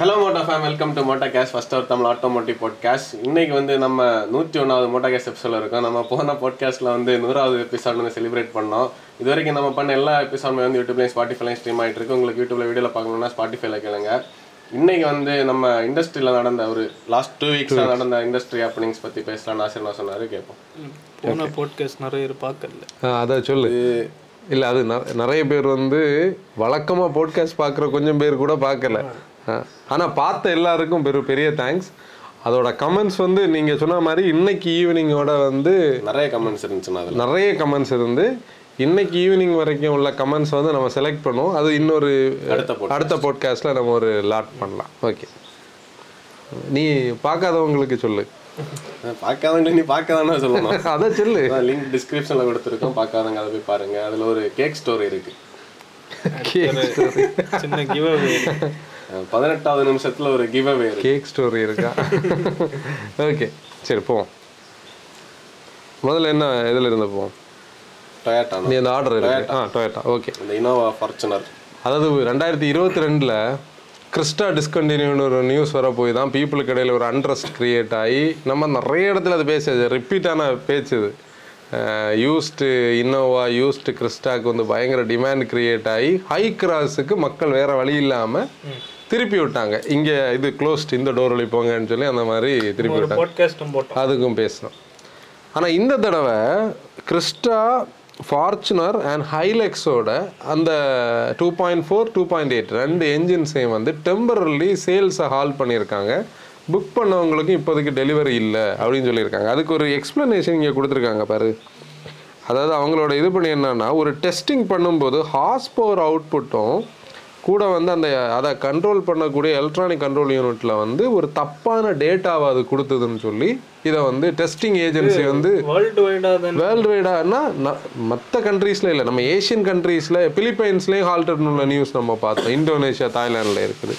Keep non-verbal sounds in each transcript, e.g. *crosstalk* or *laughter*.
Hello moto fame welcome to மோட்டா cash first our Tamil automotive podcast இன்னைக்கு வந்து நம்ம நூற்றி ஒன்றாவது மோட்டா கேஷ் எபிசோட இருக்கோம். நம்ம போன பாட்காஸ்ட்டில் வந்து நூறாவது எபிசோட் வந்து செலிப்ரேட் பண்ணோம். இது வரைக்கும் நம்ம பண்ண எல்லா எபிசோடுமே வந்து யூடியூப்லையும் ஸ்பாட்டிஃபைலையும் ஸ்ட்ரீம் ஆகிட்டு இருக்கு. உங்களுக்கு யூடியூப்ல வீடியோவில் பார்க்கணும்னா ஸ்பாட்டிஃபைல கேளுங்க. இன்னைக்கு வந்து நம்ம இண்டஸ்ட்ரியில் நடந்த ஒரு லாஸ்ட் டூ வீக்ஸாக நடந்த இண்டஸ்ட்ரி ஹாப்பனிங்ஸ் பற்றி பேசலாம்னு ஆசை நான் சொன்னார் கேட்போம் போன போட்காஸ்ட் நிறைய பேர் பார்க்கல. ஆ, அதை சொல்லு. இல்லை அது ந- நிறைய பேர் வந்து வழக்கமாக போட்காஸ்ட் பார்க்குற கொஞ்சம் பேர் கூட பார்க்கல. ஆனால் பார்த்த எல்லாருக்கும் பெரு பெரிய தேங்க்ஸ் அதோட கமெண்ட்ஸ் வந்து நீங்கள் சொன்ன மாதிரி இன்னைக்கு ஈவினிங்கோட வந்து நிறைய கமெண்ட்ஸ் இருந்துச்சுன்னா அதில். நிறைய கமெண்ட்ஸ் இருந்து இன்னைக்கு ஈவினிங் வரைக்கும் உள்ள கமெண்ட்ஸ் வந்து நம்ம செலக்ட் பண்ணுவோம். அது இன்னொரு அடுத்த podcast. அடுத்த போட்காஸ்ட்டில் நம்ம ஒரு லாட் பண்ணலாம். ஓகே நீ பார்க்காதவங்களுக்கு சொல்லு. பார்க்காதவங்க நீ பார்க்காதானே சொல்லணும். *laughs* அதை சொல்லு. லிங்க் டிஸ்கிரிப்ஷனில் கொடுத்துருக்கோம். பார்க்காதவங்க அதை போய் பாருங்க. அதில் ஒரு கேக் ஸ்டோரி இருக்கு. ஒரு சின்ன கிவ் பதினெட்டாவது நிமிஷத்துல ஒரு கிவ் அவே இருக்கு. கேக் ஸ்டோரி இருக்கா? ஓகே சரி போவோம். முதல்ல என்ன இதில் இருந்து போவோம்? டொயாட்டா நீ அந்த ஆர்டர் இருக்கு. ஆ டொயட்டா ஓகே இந்த இனோவா ஃபார்ச்சுனர் அதாவது ரெண்டாயிரத்தி இருபத்தி ரெண்டில் கிறிஸ்டா டிஸ்கண்டினியூன்னு ஒரு நியூஸ் வர போய் தான் பீப்புளுக்கு இடையில ஒரு அண்ட்ரஸ்ட் கிரியேட் ஆகி நம்ம நிறைய இடத்துல அது பேசுது ரிப்பீட்டான பேச்சு இது. யூஸ்டு இன்னோவா யூஸ்டு கிறிஸ்டாக்கு வந்து பயங்கர டிமாண்ட் கிரியேட் ஆகி ஹை கிராஸுக்கு மக்கள் வேற வழி இல்லாமல் திருப்பி விட்டாங்க. இங்கே இது க்ளோஸ்ட் இந்த டோர் வழி போங்கன்னு சொல்லி அந்த மாதிரி திருப்பி விட்டாங்க. அதுக்கும் பேசணும். ஆனால் இந்த தடவை கிறிஸ்டா ஃபார்ச்சுனர் அண்ட் ஹைலெக்ஸோட அந்த two point four two point eight ரெண்டு என்ஜின்ஸையும் வந்து டெம்பரரி சேல்ஸை ஹால் பண்ணியிருக்காங்க. புக் பண்ணவங்களுக்கும் இப்போதைக்கு டெலிவரி இல்லை அப்படின்னு சொல்லியிருக்காங்க. அதுக்கு ஒரு எக்ஸ்ப்ளனேஷன் இங்கே கொடுத்துருக்காங்க பாரு. அதாவது அவங்களோட இது பண்ணி என்னன்னா ஒரு டெஸ்டிங் பண்ணும்போது ஹார்ஸ் பவர் அவுட்புட்டும் கூட வந்து அந்த அதை கண்ட்ரோல் பண்ணக்கூடிய எலக்ட்ரானிக் கண்ட்ரோல் யூனிட்ல வந்து ஒரு தப்பான டேட்டாவை அது கொடுத்ததுன்னு சொல்லி இதை வந்து டெஸ்டிங் ஏஜென்சி வந்து வேர்ல்டு வேர்ல்டு வைடானா மற்ற கண்ட்ரீஸில் இல்லை நம்ம ஏஷியன் கண்ட்ரீஸில் பிலிப்பைன்ஸ்லேயும் ஹால்டர் உள்ள நியூஸ் நம்ம பார்த்தோம். இந்தோனேஷியா தாய்லாண்டில் இருக்குது.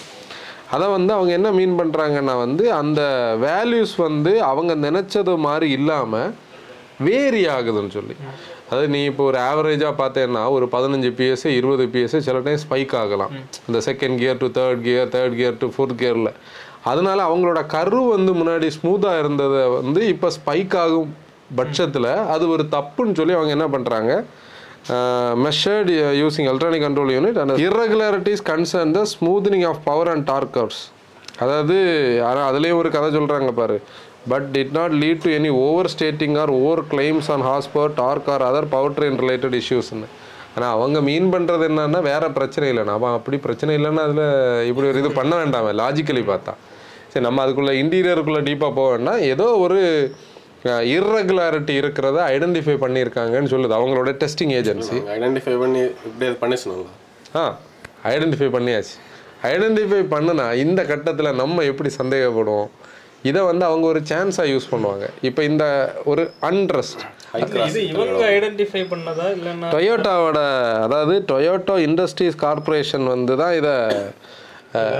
அதை வந்து அவங்க என்ன மீன் பண்ணுறாங்கன்னா வந்து அந்த வேல்யூஸ் வந்து அவங்க நினச்சது மாதிரி இல்லாமல் வேரி ஆகுதுன்னு சொல்லி. அதாவது நீ இப்போ ஒரு ஆவரேஜாக பார்த்தேன்னா ஒரு பதினஞ்சு பிஎஸ் இருபது பிஎஸ் சில டைம் ஸ்பைக் ஆகலாம். இந்த second gear to third gear third gear to fourth கியரில் அதனால அவங்களோட கரு வந்து முன்னாடி ஸ்மூத்தாக இருந்ததை வந்து இப்போ ஸ்பைக் ஆகும் பட்சத்தில் அது ஒரு தப்புன்னு சொல்லி அவங்க என்ன பண்ணுறாங்க measured using electronic control unit and irregularities concern the smoothening of power and torque curves அதாவது ஆனால் அதுலேயும் ஒரு கதை சொல்கிறாங்க பாரு. But did not lead to any overstating or over claims on horsepower torque or other powertrain related இஷ்யூஸ்னு ஆனால் அவங்க மீன் பண்ணுறது என்னன்னா வேற பிரச்சனை இல்லை அவன் அப்படி பிரச்சனை இல்லைன்னா அதில் இப்படி ஒரு இது பண்ண வேண்டாமே லாஜிக்கலி பார்த்தா. சரி நம்ம அதுக்குள்ளே இன்டீரியருக்குள்ளே டீப்பாக போக வேண்டாம். ஏதோ ஒரு இர்ரெகுலாரிட்டி இருக்கிறத ஐடென்டிஃபை பண்ணியிருக்காங்கன்னு சொல்லுது அவங்களோட டெஸ்டிங் ஏஜென்சி ஐடென்டிஃபை பண்ணி இப்படி அது பண்ணிச்சுனாங்களா ஆ ஐடென்டிஃபை பண்ணியாச்சு. ஐடென்டிஃபை பண்ணுனா இந்த கட்டத்தில் நம்ம எப்படி சந்தேகப்படுவோம்? இதை வந்து அவங்க ஒரு சான்ஸாக யூஸ் பண்ணுவாங்க. இப்போ இந்த ஒரு அன்ட்ரஸ்ட் இது இவங்க ஐடென்டிஃபை பண்ணதா இல்லைன்னா டொயோட்டாவோட அதாவது டொயோட்டோ இண்டஸ்ட்ரீஸ் கார்ப்பரேஷன் வந்து தான் இதை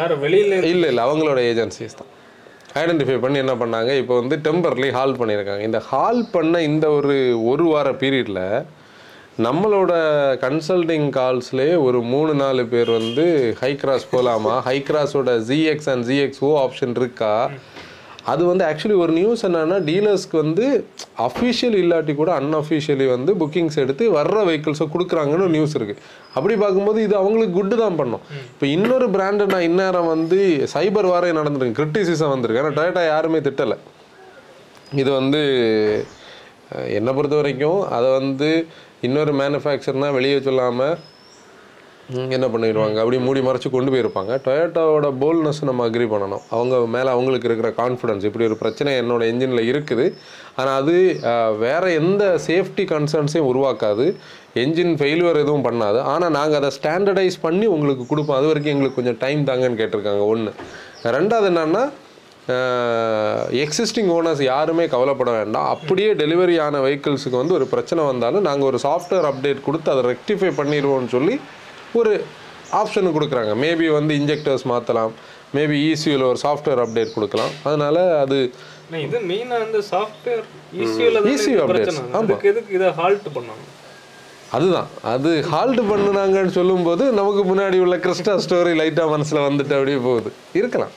வேற வெளியில இல்லை இல்லை அவங்களோட ஏஜென்சிஸ் தான். ஐடென்டிஃபை பண்ணி என்ன பண்ணாங்க? இப்போ வந்து டெம்பர்லி ஹால் பண்ணியிருக்காங்க. இந்த ஹால் பண்ண இந்த ஒரு ஒரு வார பீரியடில் நம்மளோட கன்சல்டிங் கால்ஸ்லேயே ஒரு மூணு நாலு பேர் வந்து ஹை கிராஸ் போகலாமா ஹை கிராஸோட GX and GX O option இருக்கா? அது வந்து ஆக்சுவலி ஒரு நியூஸ் என்னன்னா டீலர்ஸ்க்கு வந்து அஃபிஷியல் இல்லாட்டி கூட அன்அஃபிஷியலி வந்து புக்கிங்ஸ் எடுத்து வர்ற வெஹிக்கிள்ஸை கொடுக்குறாங்கன்னு நியூஸ் இருக்குது அப்படி பார்க்கும்போது இது அவங்களுக்கு குட்டு தான் பண்ணும். இப்போ இன்னொரு பிராண்டை நான் இந்நேரம் வந்து சைபர் வாரே நடந்துருக்கு. கிரிட்டிசிசம் வந்திருக்கு. ஆனால் டொயோட்டா யாருமே திட்டலை. இது வந்து என்னை பொறுத்த வரைக்கும் அதை வந்து இன்னொரு மேனுஃபேக்சர்னா வெளியே சொல்லாமல் என்ன பண்ணிடுவாங்க? அப்படி மூடி மறைச்சு கொண்டு போயிருப்பாங்க. டொயோட்டாவோட போல்னஸ் நம்ம அக்ரி பண்ணணும். அவங்க மேலே அவங்களுக்கு இருக்கிற கான்ஃபிடன்ஸ் இப்படி ஒரு பிரச்சனை என்னோட என்ஜினில் இருக்குது. ஆனால் அது வேற எந்த சேஃப்டி கன்சர்ன்ஸையும் உருவாக்காது. என்ஜின் ஃபெயிலுவர் எதுவும் பண்ணாது. ஆனால் நாங்கள் அதை ஸ்டாண்டர்டைஸ் பண்ணி உங்களுக்கு கொடுப்போம். அது வரைக்கும் எங்களுக்கு கொஞ்சம் டைம் தாங்கன்னு கேட்டிருக்காங்க. ஒன்று ரெண்டாவது என்னன்னா எக்ஸிஸ்டிங் ஓனர்ஸ் யாருமே கவலைப்பட வேண்டாம். அப்படியே டெலிவரி ஆன வெஹிக்கிள்ஸுக்கு வந்து ஒரு பிரச்சனை வந்தாலும் நாங்கள் ஒரு சாஃப்ட்வேர் அப்டேட் கொடுத்து அதை ரெக்டிஃபை பண்ணிடுவோம்னு சொல்லி ஒரு ஆப்ஷன் கொடுக்குறாங்க. மேபி வந்து இன்ஜெக்டர்ஸ் மாற்றலாம் மேபி ஈசியூவில் ஒரு சாஃப்ட்வேர் அப்டேட் கொடுக்கலாம். அதனால அது இது மெயினா அந்த சாஃப்ட்வேர் updates, பிரச்சனை. அதுக்கு எதுக்கு இதை ஹால்ட் பண்ணாங்க அதுதான். அது ஹால்ட் பண்ணுனாங்கன்னு சொல்லும்போது நமக்கு முன்னாடி உள்ள கிறிஸ்டா ஸ்டோரி லைட்டாக மனசில் வந்துட்டு அப்படியே போகுது. இருக்கலாம்.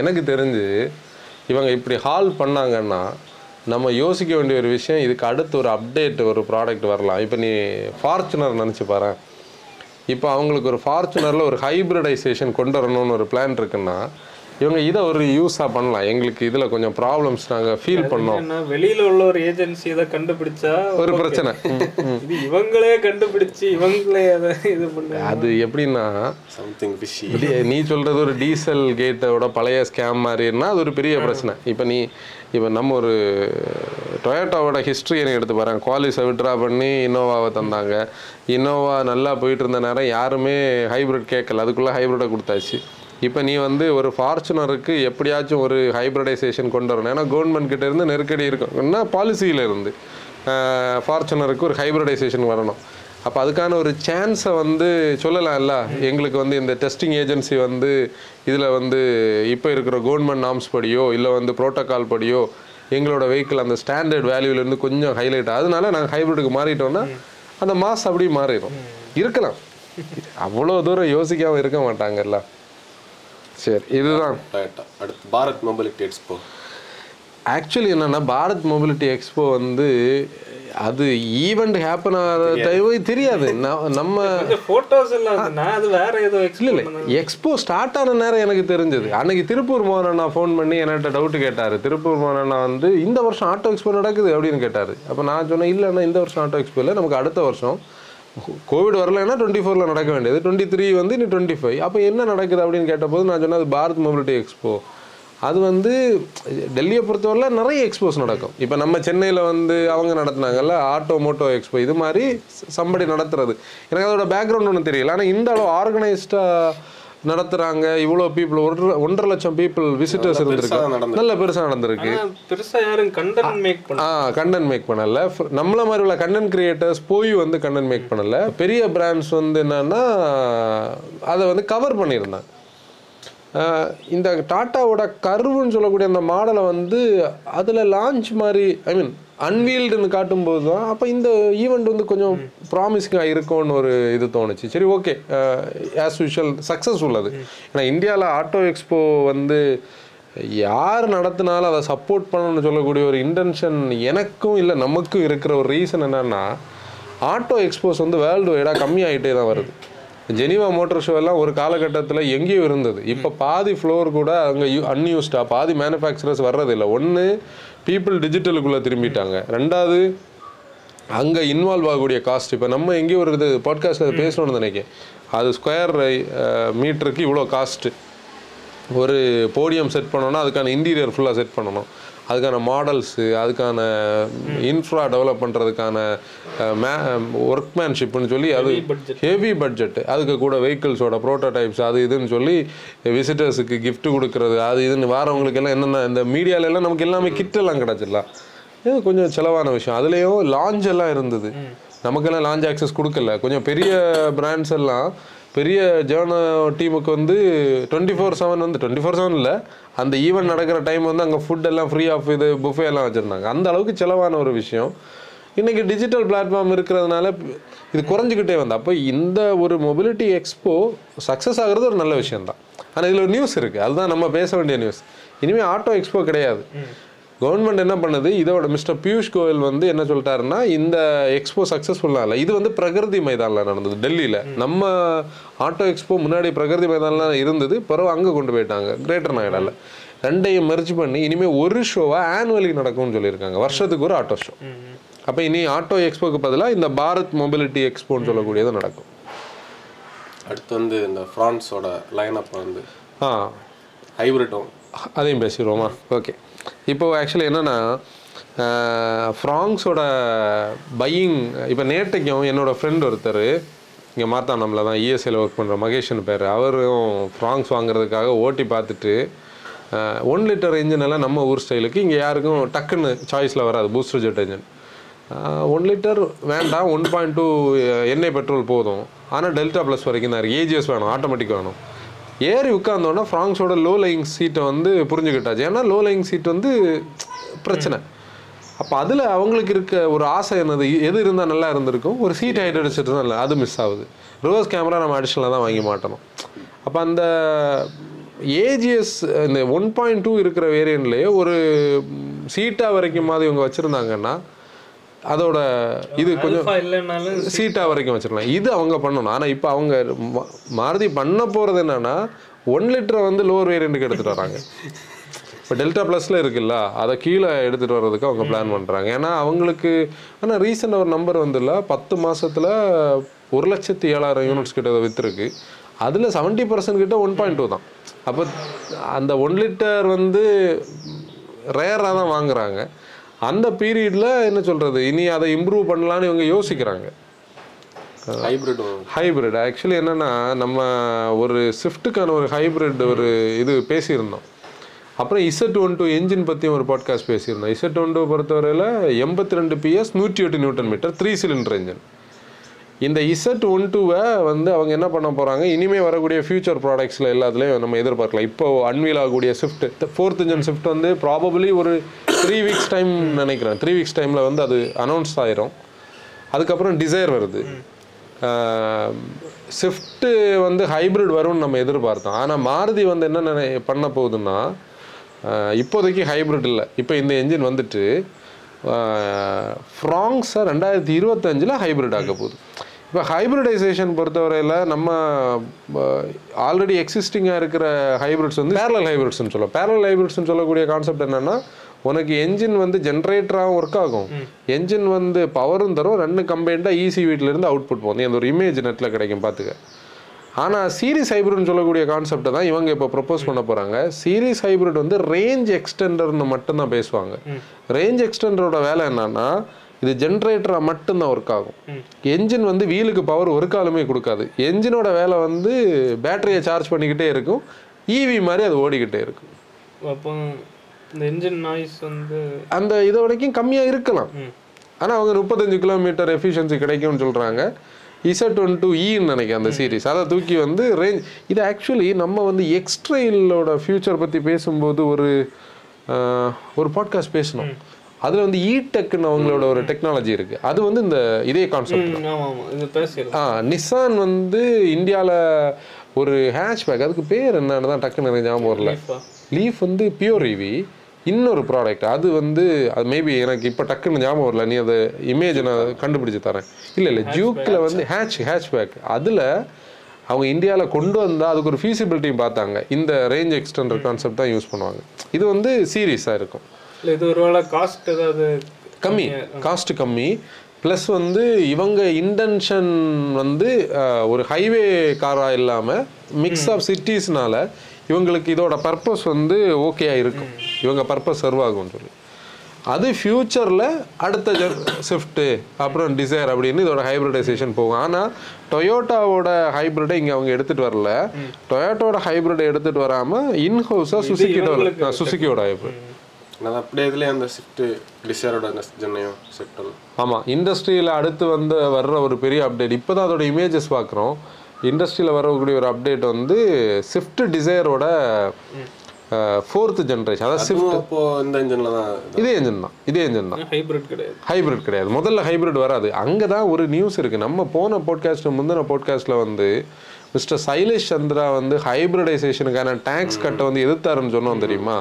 எனக்கு தெரிஞ்சு இவங்க இப்படி ஹால் பண்ணாங்கன்னா நம்ம யோசிக்க வேண்டிய ஒரு விஷயம் இதுக்கு அடுத்து ஒரு அப்டேட் ஒரு ப்ராடக்ட் வரலாம். இப்போ நீ ஃபார்ச்சுனர் நினச்சி பாரு இப்போ அவங்களுக்கு ஒரு ஃபார்ச்சுனரில் ஒரு ஹைப்ரிடைசேஷன் கொண்டு வரணும்னு ஒரு பிளான் இருக்குன்னா இவங்க இதை ஒரு யூஸாக பண்ணலாம். எங்களுக்கு இதில் கொஞ்சம் ப்ராப்ளம்ஸ் நாங்கள் ஃபீல் பண்ணோம். வெளியில உள்ள ஒரு ஏஜென்சி இதை கண்டுபிடிச்சா ஒரு. பிரச்சனை. இவங்களே கண்டுபிடிச்சு இவங்களே அதை இது பண்ண. அது எப்படின்னா சம்திங் ஃபிஷி நீ சொல்றது ஒரு டீசல் கேட்டோட பழைய ஸ்கேம் மாதிரின்னா அது ஒரு பெரிய பிரச்சனை. இப்போ நீ இப்போ நம்ம ஒரு டொயோட்டாவோட ஹிஸ்ட்ரி எனக்கு எடுத்து பாருங்க. குவாலிஸை விட்ரா பண்ணி இன்னோவாவை தந்தாங்க. இன்னோவா நல்லா போயிட்டு இருந்த நேரம் யாருமே ஹைப்ரிட் கேட்கல. அதுக்குள்ளே ஹைப்ரிட்டை கொடுத்தாச்சு. இப்போ நீ வந்து ஒரு ஃபார்ச்சுனருக்கு எப்படியாச்சும் ஒரு ஹைப்ரடைசேஷன் கொண்டு வரணும். ஏன்னா கவர்மெண்ட் கிட்டேருந்து நெருக்கடி இருக்கும்னா பாலிசியிலேருந்து ஃபார்ச்சுனருக்கு ஒரு ஹைப்ரடைசேஷன் வரணும். அப்போ அதுக்கான ஒரு சான்ஸை வந்து சொல்லலாம்ல? எங்களுக்கு வந்து இந்த டெஸ்டிங் ஏஜென்சி வந்து இதில் வந்து இப்போ இருக்கிற கவர்மெண்ட் நாம்ஸ் படியோ இல்லை வந்து ப்ரோட்டோக்கால் படியோ எங்களோட வெஹிக்கிள் அந்த ஸ்டாண்டர்ட் வேல்யூலேருந்து கொஞ்சம் ஹைலைட் அதனால நாங்கள் ஹைப்ரிட்டுக்கு மாறிட்டோம்னா அந்த மாஸ் அப்படியே மாறிடும். இருக்கலாம். அவ்வளோ தூரம் யோசிக்காமல் இருக்க மாட்டாங்கல்ல? சரி இதுதான். அடுத்து பாரத் மொபைலிட்டி எக்ஸ்போ. ஆக்சுவலி என்னன்னா பாரத் மொபிலிட்டி எக்ஸ்போ வந்து அது ஈவெண்ட் ஹேப்பன் ஆகிற டைம் தெரியாது. நம்ம கொஞ்சம் போட்டோஸ் எல்லாம் அது வேற ஏதோ இல்லை இல்லை. எக்ஸ்போ ஸ்டார்ட் ஆன நேரம் எனக்கு தெரிஞ்சது. அன்னைக்கு திருப்பூர் மோகன் அண்ணா ஃபோன் பண்ணி என்கிட்ட டவுட் கேட்டார். திருப்பூர் மோகன் அண்ணா வந்து இந்த வருஷம் ஆட்டோ எக்ஸ்போ நடக்குது அப்படின்னு கேட்டார். அப்போ நான் சொன்னேன் இல்லைண்ணா இந்த வருஷம் ஆட்டோ எக்ஸ்போ இல்லை. நமக்கு அடுத்த வருஷம். கோவிட் வரலைன்னா டுவெண்ட்டி ஃபோரில் நடக்க வேண்டியது. டுவெண்ட்டி த்ரீ வந்து நீ டுவெண்ட்டி ஃபைவ் அப்போ என்ன நடக்குது அப்படின்னு கேட்டபோது நான் சொன்னேன் அது பாரத் மொபிலிட்டி எக்ஸ்போ. அது வந்து டெல்லியை பொறுத்தவரையில் நிறைய எக்ஸ்போஸ் நடக்கும். இப்போ நம்ம சென்னையில் வந்து அவங்க நடத்துனாங்கல்ல ஆட்டோ மோட்டோ எக்ஸ்போ இது மாதிரி சம்படி நடத்துறது. எனக்கு அதோட பேக்ரவுண்ட் ஒன்றும் தெரியல. ஆனால் இந்த அளவு ஆர்கனைஸ்டாக நடத்துகிறாங்க இவ்வளோ பீப்புள் ஒன்றரை ஒன்றரை லட்சம் பீப்புள் விசிட்டர்ஸ் இருந்திருக்கு. நல்ல பெருசாக நடந்திருக்கு. ஆனா பெருசா யாரும் கண்டென்ட் மேக் பண்ண ஆ கண்டென்ட் மேக் பண்ணல. நம்மள மாதிரி உள்ள கண்டென்ட் கிரியேட்டர்ஸ் போய் வந்து கண்டென்ட் மேக் பண்ணல. பெரிய பிராண்ட்ஸ் வந்து என்னன்னா அதை வந்து கவர் பண்ணியிருந்தாங்க. இந்த டாட்டாவோட கர்வுன்னு சொல்லக்கூடிய அந்த மாடலை வந்து அதில் லான்ச் மாதிரி ஐ மீன் அன்வீல்டுன்னு காட்டும்போது தான் அப்போ இந்த ஈவெண்ட் வந்து கொஞ்சம் ப்ராமிசிங்காக இருக்கும்னு ஒரு இது தோணுச்சு. சரி ஓகே ஆஸ் யூஷுவல் சக்ஸஸ் உள்ளது ஏன்னா இந்தியாவில் ஆட்டோ எக்ஸ்போ வந்து யார் நடத்தினாலும் அதை சப்போர்ட் பண்ணணும்னு சொல்லக்கூடிய ஒரு இன்டென்ஷன் எனக்கும் இல்லை நமக்கும் இருக்கிற ஒரு ரீசன் என்னன்னா ஆட்டோ எக்ஸ்போஸ் வந்து வேர்ல்டு வைடாக கம்மியாகிட்டே தான் வருது. ஜெனிவா மோட்டார் ஷோ எல்லாம் ஒரு காலகட்டத்தில் எங்கேயோ இருந்தது. இப்போ பாதி ஃப்ளோர் கூட அங்கே அன்யூஸ்டா பாதி மேனுஃபேக்சரர்ஸ் வர்றதில்லை. ஒன்று பீப்புள் டிஜிட்டலுக்குள்ளே திரும்பிட்டாங்க. ரெண்டாவது அங்கே இன்வால்வ் ஆகக்கூடிய காஸ்ட் இப்போ நம்ம எங்கேயோ ஒரு இது பாட்காஸ்ட்டில் பேசணும்னு நினைக்கிறேன். அது ஸ்கொயர் மீட்டருக்கு இவ்வளோ காஸ்ட்டு ஒரு போடியம் செட் பண்ணோம்னா அதுக்கான இன்டீரியர் ஃபுல்லாக செட் பண்ணணும். அதுக்கான மாடல்ஸு அதுக்கான இன்ஃப்ரா டெவலப் பண்ணுறதுக்கான ஒர்க்மேன்ஷிப்னு சொல்லி அது. ஹெவி பட்ஜெட் அதுக்கு கூட வெஹிக்கிள்ஸோட ப்ரோட்டோடைப்ஸ் அது இதுன்னு சொல்லி விசிட்டர்ஸுக்கு gift கொடுக்கறது அது இதுன்னு வாரவங்களுக்கு எல்லாம் என்னென்ன இந்த மீடியால எல்லாம் நமக்கு எல்லாமே கிட் எல்லாம் கிடச்சிடலாம். இது கொஞ்சம் செலவான விஷயம். அதுலேயும் லான்ச் எல்லாம் இருந்தது. நமக்கெல்லாம் லான்ச் ஆக்சஸ் கொடுக்கல. கொஞ்சம் பெரிய பிராண்ட்ஸ் எல்லாம் பெரிய ஜேர்னல் டீமுக்கு வந்து டுவெண்ட்டி ஃபோர் செவன் வந்து டுவெண்ட்டி ஃபோர் செவன் இல்லை அந்த ஈவெண்ட் நடக்கிற டைம் வந்து அங்கே ஃபுட் எல்லாம் ஃப்ரீ ஆஃப் இது புஃபே எல்லாம் வச்சுருந்தாங்க. அந்த அளவுக்கு செலவான ஒரு விஷயம். இன்றைக்கி டிஜிட்டல் பிளாட்ஃபார்ம் இருக்கிறதுனால இது குறைஞ்சிக்கிட்டே வந்து அப்போ இந்த ஒரு மொபிலிட்டி எக்ஸ்போ சக்ஸஸ் ஆகிறது ஒரு நல்ல விஷயம்தான். ஆனால் இதில் ஒரு நியூஸ் இருக்குது அதுதான் நம்ம பேச வேண்டிய நியூஸ் இனிமேல் ஆட்டோ எக்ஸ்போ கிடையாது. கவர்மெண்ட் என்ன பண்ணுது? இதோட மிஸ்டர் பியூஷ் கோயல் வந்து என்ன சொல்லிட்டாருன்னா இந்த எக்ஸ்போ சக்ஸஸ்ஃபுல்லாக இல்லை இது வந்து பிரகிருதி மைதானில் நடந்தது டெல்லியில். நம்ம ஆட்டோ எக்ஸ்போ முன்னாடி பிரகிருதி மைதானில் இருந்தது பிறகு அங்கே கொண்டு போயிட்டாங்க கிரேட்டர் நோய்டாவில் ரெண்டையும் மெர்ஜ் பண்ணி இனிமேல் ஒரு ஷோவாக ஆனுவலி நடக்கும்னு சொல்லியிருக்காங்க. வருஷத்துக்கு ஒரு ஆட்டோ ஷோ அப்போ இனி ஆட்டோ எக்ஸ்போக்கு பதிலாக இந்த பாரத் மொபிலிட்டி எக்ஸ்போன்னு சொல்லக்கூடியது நடக்கும். அடுத்து வந்து இந்த ஃப்ரான்ஸோட லைனப் வந்து ஆ. ஹைப்ரிட்டும் அதையும் பேசிடுவோமா? ஓகே. இப்போ ஆக்சுவலி என்னென்னா ஃப்ராங்ஸோட பையிங் இப்போ நேற்றைக்கும் என்னோட ஃப்ரெண்ட் ஒருத்தர் இங்கே மார்த்தாண்டமில் தான் இஎஸ்ஐயில் ஒர்க் பண்ணுற மகேஷன் பேர். அவரும் ஃப்ராங்ஸ் வாங்குறதுக்காக ஓட்டி பார்த்துட்டு ஒன் லிட்டர் இன்ஜின் எல்லாம் நம்ம ஊர் ஸ்டைலுக்கு இங்கே யாருக்கும் டக்குன்னு சாய்ஸில் வராது booster jet engine one litre வேண்டாம் ஒன் பாயிண்ட் டூ எண்ணெய் பெட்ரோல் போதும். ஆனால் டெல்டா ப்ளஸ் வரைக்கும் தான் இருக்குது ஏஜிஎஸ் வேணும் ஆட்டோமேட்டிக் வேணும். ஏறி உட்காந்தோன்னா ஃப்ராங்ஸோட லோ லைங் சீட்டை வந்து புரிஞ்சுக்கிட்டாச்சு. ஏன்னா லோ லைங் சீட் வந்து பிரச்சனை. அப்போ அதில் அவங்களுக்கு இருக்க ஒரு ஆசை என்னது? எது இருந்தால் நல்லா இருந்திருக்கும்? ஒரு சீட் ஹைட் அடிச்சிட்டு இருந்தால் இல்லை அது மிஸ் ஆகுது. ரிவர்ஸ் கேமரா நம்ம அடிஷனலாக தான் வாங்கி மாட்டணும். அப்போ அந்த ஏஜிஎஸ் இந்த ஒன் பாயிண்ட் டூ இருக்கிற வேரியண்ட்லேயே ஒரு சீட்டாக வரைக்கும் மாதிரி இவங்க வச்சுருந்தாங்கன்னா அதோட இது கொஞ்சம் அல்ஃபா இல்லைன்னாலும் சீட்டா வரைக்கும் வச்சிடலாம். இது அவங்க பண்ணணும். ஆனால் இப்போ அவங்க மாருதி பண்ண போகிறது என்னன்னா ஒன் லிட்டரை வந்து லோவர் வேரியண்ட்டுக்கு எடுத்துகிட்டு வராங்க. இப்போ டெல்டா ப்ளஸில் இருக்குல்ல அதை கீழே எடுத்துகிட்டு வர்றதுக்கு அவங்க பிளான் பண்ணுறாங்க ஏன்னா அவங்களுக்கு ஆனால் ரீசெண்டாக ஒரு நம்பர் வந்துல்ல பத்து மாசத்துல ஒரு லட்சத்தி ஏழாயிரம் யூனிட்ஸ் கிட்ட விற்றுருக்கு அதில் செவன்ட்டி பர்சன்ட் கிட்ட ஒன் பாயிண்ட் டூ தான். அப்போ அந்த ஒன் லிட்டர் வந்து ரேராக தான் வாங்குறாங்க. அந்த பீரியடில் என்ன சொல்கிறது இனி அதை இம்ப்ரூவ் பண்ணலான்னு இவங்க யோசிக்கிறாங்க. ஹைபிரிட் ஹைபிரிட் ஆக்சுவலி என்னன்னா நம்ம ஒரு ஸ்விஃப்ட்டுக்கான ஒரு ஹைபிரிட் ஒரு இது பேசியிருந்தோம். அப்புறம் இசட் ஒன் டூ என்ஜின் பற்றியும் ஒரு பாட்காஸ்ட் பேசியிருந்தோம். இசட் ஒன் டூ பொறுத்தவரையில் எண்பத்தி ரெண்டு பிஎஸ் நூற்றி எட்டு newton metre three cylinder engine இந்த இசட் ஒன் டூவை வந்து அவங்க என்ன பண்ண போகிறாங்க இனிமேல் வரக்கூடிய ஃபியூச்சர் ப்ராடக்ட்ஸில் எல்லாத்துலேயும் நம்ம எதிர்பார்க்கலாம். இப்போ அன்வீல் ஆகக்கூடிய ஸ்விஃப்ட் ஃபோர்த் இன்ஜன் ஸ்விஃப்ட் வந்து ப்ராபபிளி ஒரு த்ரீ வீக்ஸ் டைம் நினைக்கிறேன். த்ரீ வீக்ஸ் டைமில் வந்து அது அனௌன்ஸ் ஆயிரும். அதுக்கப்புறம் டிசைர் வருது. ஸ்விஃப்ட்டு வந்து ஹைபிரிட் வரும்னு நம்ம எதிர்பார்த்தோம். ஆனால் மாருதி வந்து என்ன நினை பண்ண போகுதுன்னா இப்போதைக்கு ஹைபிரிட் இல்லை. இப்போ இந்த என்ஜின் வந்துட்டு ஃப்ராங்ஸை ரெண்டாயிரத்தி இருபத்தஞ்சில் ஹைபிரிட் ஆக போகுது. இப்போ ஹைபிரிடைசேஷன் பொறுத்தவரையில் நம்ம ஆல்ரெடி எக்ஸிஸ்டிங்காக இருக்கிற ஹைபிரிட்ஸ் வந்து பேரலல் ஹைபிரிட்ஸ்னு சொல்லுவோம். பேரலல் ஹைபிரிட்ஸ்னு சொல்லக்கூடிய கான்செப்ட் என்னன்னா உனக்கு என்ஜின் வந்து ஜென்ரேட்டராகவும் ஒர்க் ஆகும். என்ஜின் வந்து பவரும் தரும். ரெண்டு கம்பைண்டாக ஈசி இருந்து அவுட்புட் போகும். அந்த ஒரு இமேஜ் நெட்டில் கிடைக்கும் பார்த்துக்க. ஆனால் சீரிஸ் ஹைப்ரிட்னு சொல்லக்கூடிய கான்செப்டை தான் இவங்க இப்போ ப்ரொப்போஸ் பண்ண போகிறாங்க சீரிஸ் ஹைப்ரிட் வந்து ரேஞ்ச் எக்ஸ்டெண்டர்னு மட்டும்தான் பேசுவாங்க. ரேஞ்ச் எக்ஸ்டெண்டரோட வேலை என்னன்னா இது ஜென்ரேட்டராக மட்டும்தான் ஒர்க் ஆகும். என்ஜின் வந்து வீலுக்கு பவர் ஒரு காலமே கொடுக்காது. என்ஜினோட வேலை வந்து பேட்டரியை சார்ஜ் பண்ணிக்கிட்டே இருக்கும். ஈவி மாதிரி அது ஓடிக்கிட்டே இருக்கும். அப்போ இந்த இன்ஜின் நாய்ஸ் வந்து அந்த இது வரைக்கும் கம்மியாக இருக்கலாம். ஆனால் அவங்க முப்பத்தஞ்சு கிலோமீட்டர் எஃபிஷியன்சி கிடைக்கும்னு சொல்கிறாங்க இசட் ஒன் டூ ஈன்னு நினைக்கிறேன் அந்த சீரிஸ் அதை தூக்கி வந்து ரேஞ்ச் இது ஆக்சுவலி நம்ம வந்து எக்ஸ்ட்ரெயிலோட ஃபியூச்சர் பற்றி பேசும்போது ஒரு ஒரு பாட்காஸ்ட் பேசணும். அதில் வந்து இ டெக்னு அவங்களோட ஒரு டெக்னாலஜி இருக்குது அது வந்து இந்த இதே கான்செப்ட் ஆ நிசான் வந்து இந்தியாவில் ஒரு ஹேஷ்பேக் அதுக்கு பேர் என்னன்னு தான் டக்குன்னு ஞாபகம் வரல? லீஃப் வந்து பியூர் ரிவி இன்னொரு ப்ராடக்ட் அது வந்து அது மேபி எனக்கு இப்போ டக்குன்னு ஞாபகம் வரல. நீ அதை இமேஜை நான் கண்டுபிடிச்சு தரேன். இல்லை இல்லை ஜூக்கில் வந்து ஹேட்ச் ஹேட்ச்பேக் அதில் அவங்க இந்தியாவில் கொண்டு வந்தால் அதுக்கு ஒரு ஃபீசிபிலிட்டி பார்த்தாங்க. இந்த ரேஞ்ச் எக்ஸ்டெண்டர் கான்செப்ட் தான் யூஸ் பண்ணுவாங்க. இது வந்து சீரியஸாக இருக்கும். இல்ல இது ஒருவேளை காஸ்ட் ஏதாவது கம்மி. காஸ்ட் கம்மி. ப்ளஸ் வந்து இவங்க இன்டென்ஷன் வந்து ஒரு ஹைவே காராக இல்லாமல் மிக்ஸ் ஆஃப் சிட்டிஸ்னால இவங்களுக்கு இதோட பர்பஸ் வந்து ஓகேயா இருக்கும். இவங்க பர்பஸ் சர்வ் ஆகும்னு சொல்லி. அது ஃப்யூச்சரில் அடுத்த ஸ்விஃப்ட்டு அப்புறம் டிசைர் அப்படின்னு இதோட ஹைப்ரிடைசேஷன் போகும். ஆனால் டொயோட்டாவோட ஹைப்ரிடை இங்கே அவங்க எடுத்துகிட்டு வரல. டொயோட்டோட ஹைப்ரிடை எடுத்துகிட்டு வராமல் இன்ஹவுஸாக சுசுக்கியோட சுசுக்கியோட ஹைப்ரிட் அது அப்படியே இதுலேயே அந்த ஷிஃப்ட்டு டிசைரோட ஜென்னையும் பண்ணலாம் ஆமாம் இண்டஸ்ட்ரியில் அடுத்து வந்து வர்ற ஒரு பெரிய அப்டேட் இப்போ தான் அதோட இமேஜஸ் பார்க்குறோம். இண்டஸ்ட்ரியில் வரக்கூடிய ஒரு அப்டேட் வந்து ஸ்விஃப்ட் டிசைரோட ஃபோர்த்து ஜென்ரேஷன் அதாவது ஸ்விஃப்ட் அப்போ இந்த இன்ஜினில் தான் இது. என்ஜின் தான். இதே என்ஜின் தான். ஹைபிரிட் கிடையாது. ஹைபிரிட் கிடையாது. முதல்ல ஹைபிரிட் வராது. அங்கே தான் ஒரு நியூஸ் இருக்குது நம்ம போன போட்காஸ்ட் முந்தின போட்காஸ்ட்டில் வந்து மிஸ்டர் சைலேஷ் சந்திரா வந்து ஹைபிரிடைசேஷனுக்கான டேக்ஸ் கட்டை வந்து எதிர்த்தாருன்னு சொன்னோம் தெரியுமா?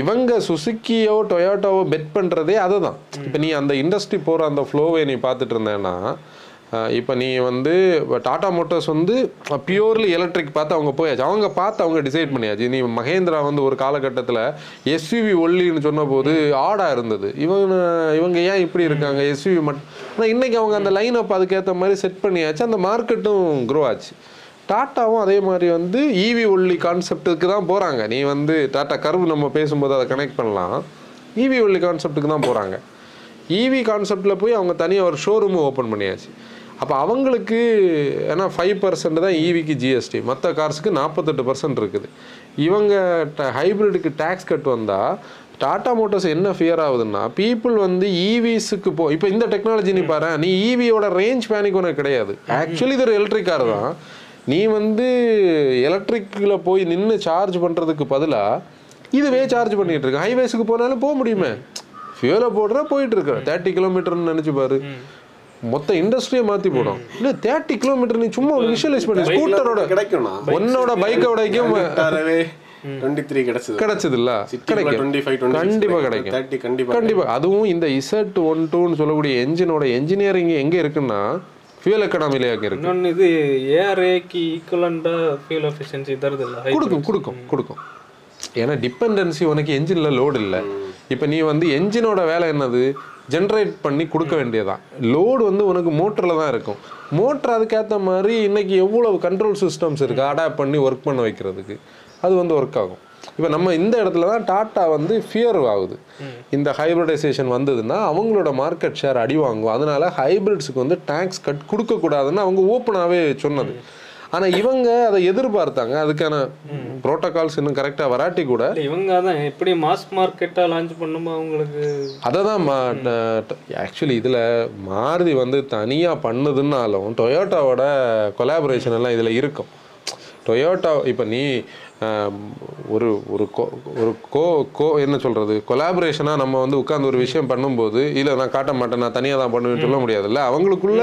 இவங்க சுசுக்கியோ டொயோட்டோவோ பெட் பண்ணுறதே அதை தான் இப்போ நீ அந்த இண்டஸ்ட்ரி போகிற அந்த ஃப்ளோவை நீ பார்த்துட்டு இருந்தேன்னா இப்போ நீ வந்து டாடா மோட்டார்ஸ் வந்து பியூர்லி எலக்ட்ரிக் பார்த்து அவங்க போயாச்சு. அவங்க பார்த்து அவங்க டிசைட் பண்ணியாச்சு. நீ மகேந்திரா வந்து ஒரு காலகட்டத்தில் எஸ்யூவி ஒல்லின்னு சொன்னபோது ஆடாக இருந்தது. இவங்க இவங்க ஏன் இப்படி இருக்காங்க? எஸ்யூவி மட்டும் ஆனால் இன்றைக்கி அவங்க அந்த லைன் அப் அதுக்கேற்ற மாதிரி செட் பண்ணியாச்சு. அந்த மார்க்கெட்டும் க்ரோ ஆச்சு. டாட்டாவும் அதே மாதிரி வந்து ஈவி ஒல்லி கான்செப்ட்டுக்கு தான் போகிறாங்க நீ வந்து டாட்டா கர்வ் நம்ம பேசும்போது அதை கனெக்ட் பண்ணலாம். ஈவி ஒல்லி கான்செப்ட்டுக்கு தான் போகிறாங்க ஈவி கான்செப்டில் போய் அவங்க தனியாக ஒரு ஷோரூமும் ஓப்பன் பண்ணியாச்சு. அப்போ அவங்களுக்கு ஏன்னா ஃபைவ் பர்சன்ட் தான் ஈவிக்கு ஜிஎஸ்டி மற்ற கார்ஸுக்கு நாற்பத்தெட்டு பர்சன்ட் இருக்குது. இவங்க ட ஹைப்ரிடுக்கு டேக்ஸ் கட் வந்தால் டாடா மோட்டார்ஸ் என்ன ஃபியர் ஆகுதுன்னா பீப்புள் வந்து e ஈவிஸுக்கு போ இப்போ இந்த டெக்னாலஜி நீ பாரு நீ ஈவியோட ரேஞ்ச் பேனிக் உனக்கு கிடையாது. ஆக்சுவலி இது ஒரு எலக்ட்ரிக் கார் தான். நீ வந்து எலக்ட்ரிக்கில் போய் நின்று சார்ஜ் பண்ணுறதுக்கு பதிலாக இதுவே சார்ஜ் பண்ணிகிட்டு இருக்கு. ஹைவேஸுக்கு போனாலும் போக முடியுமே. ஃபியூலை போடுற போயிட்டு இருக்க. தேர்ட்டி கிலோமீட்டர்னு நினச்சி பாரு. மொத்த இண்டஸ்ட்ரியை மாத்தி போடும். இல்ல தேர்ட்டி கிலோமீட்டர் நீ சும்மா ஒரு விஷுவலைஸ் பண்ணி. ஸ்கூட்டரோட கிடைக்கும்ண்ணா உன்னோட பைக்கோடைக்கும் டுவெண்ட்டி த்ரீ கிடைச்சது. கிடைச்சது இல்ல டுவெண்ட்டி கண்டிப்பா கிடைக்கும். தேர்ட்டி கண்டிப்பா கண்டிப்பா. அதுவும் இந்த இசட் ஒன் டூன்னு சொல்லக்கூடிய என்ஜினோட என்ஜினியரிங் எங்க இருக்குன்னா ஃபியூல் எக்கனாமிலே அங்க இருக்கு. இன்னொன்று இது ஏஆர்ஏக்கு ஈக்குவலண்டாக ஃபியூல் எஃபிஷியன்சி தருது இல்லை கொடுக்கும் கொடுக்கும் கொடுக்கும். ஏன்னா டிபெண்டன்சி உனக்கு என்ஜினில் லோடு இல்லை. இப்போ நீ வந்து என்ஜினோட வேலை என்னது? ஜென்ரேட் பண்ணி கொடுக்க வேண்டியதான் லோடு வந்து உனக்கு மோட்டரில் தான் இருக்கும். மோட்டர் அதுக்கேற்ற மாதிரி இன்னைக்கு எவ்வளவு கண்ட்ரோல் சிஸ்டம்ஸ் இருக்குது அடாப்ட் பண்ணி ஒர்க் பண்ண வைக்கிறதுக்கு. அது வந்து ஒர்க் ஆகும். இப்போ நம்ம இந்த இடத்துல தான் டாட்டா வந்து ஃபியர் ஆகுது. இந்த ஹைப்ரிடைசேஷன் வந்ததுன்னா அவங்களோட மார்க்கெட் ஷேர் அடி வாங்கும். அதனால ஹைபிரிட்ஸுக்கு வந்து டேக்ஸ் கட் கொடுக்கக்கூடாதுன்னு அவங்க ஓப்பனாகவே சொன்னது. ஆனால் இவங்க அதை எதிர்பார்த்தாங்க. அதுக்கான ப்ரோட்டோகால்ஸ் இன்னும் கரெக்டாக வராட்டி கூட. இவங்க தான் எப்படி மாஸ் மார்க்கெட்டாக லான்ச் பண்ணுமோ அவங்களுக்கு. அதை தான் ஆக்சுவலி இதில் மாருதி வந்து தனியாக பண்ணுதுன்னாலும் டொயோட்டாவோட கொலாபரேஷன் எல்லாம் இதில் இருக்கும். டொயோட்டா இப்போ நீ ஒரு ஒரு கோ- ஒரு கோ கோ என்ன சொல்கிறது கொலாபரேஷனாக நம்ம வந்து உட்காந்து ஒரு விஷயம் பண்ணும்போது இல்லை நான் காட்ட மாட்டேன் நான் தனியாக தான் பண்ணுவேன்னு சொல்ல முடியாதுல்ல? அவங்களுக்குள்ள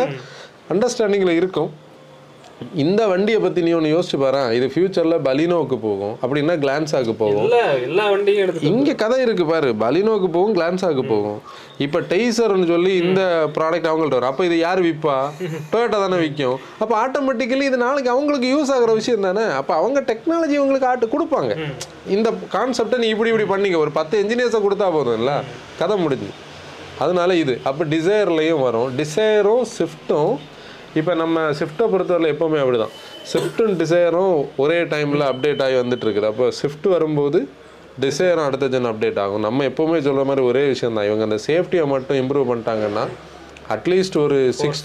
அண்டர்ஸ்டாண்டிங்கில் இருக்கும். இந்த வண்டியை பற்றி நீ ஒன்று யோசிச்சு பாரு இது ஃப்யூச்சரில் பலினோவுக்கு போகும். அப்படின்னா கிளான்ஸாக்கு போகும். எல்லா வண்டியும் எடுத்து இங்க கதை இருக்கு பாரு. பலினோக்கு போகும் கிளான்ஸாக்கு போகும். இப்ப டெய்சர்னு சொல்லி இந்த ப்ராடக்ட் அவங்கள்ட்ட வரும். அப்ப இது யார் விற்பா டொயோட்டா தானே விற்கும் அப்ப ஆட்டோமேட்டிக்கலி இது நாளைக்கு அவங்களுக்கு யூஸ் ஆகுற விஷயம் தானே? அப்ப அவங்க டெக்னாலஜி உங்களுக்கு ஆட்டு கொடுப்பாங்க. இந்த கான்செப்டை நீ இப்படி இப்படி பண்ணிக்க. ஒரு பத்து இன்ஜினியர்ஸை கொடுத்தா போதும்ல? கதை முடிஞ்சு. அதனால இது. அப்போ டிசைர்லையும் வரும். டிசைரும் ஸ்விஃப்ட்டும் இப்போ நம்ம ஸ்விஃப்ட்டை பொறுத்தவரை எப்போவுமே அப்படிதான். ஸ்விஃப்ட்டும் டிசைரும் ஒரே டைமில் அப்டேட் ஆகி வந்துட்டு இருக்குது அப்போ ஸ்விஃப்ட் வரும்போது டிசைரும் அடுத்த ஜென் அப்டேட் ஆகும். நம்ம எப்போவுமே சொல்கிற மாதிரி ஒரே விஷயம் தான் இவங்க அந்த சேஃப்டியை மட்டும் இம்ப்ரூவ் பண்ணிட்டாங்கன்னா அட்லீஸ்ட் ஒரு six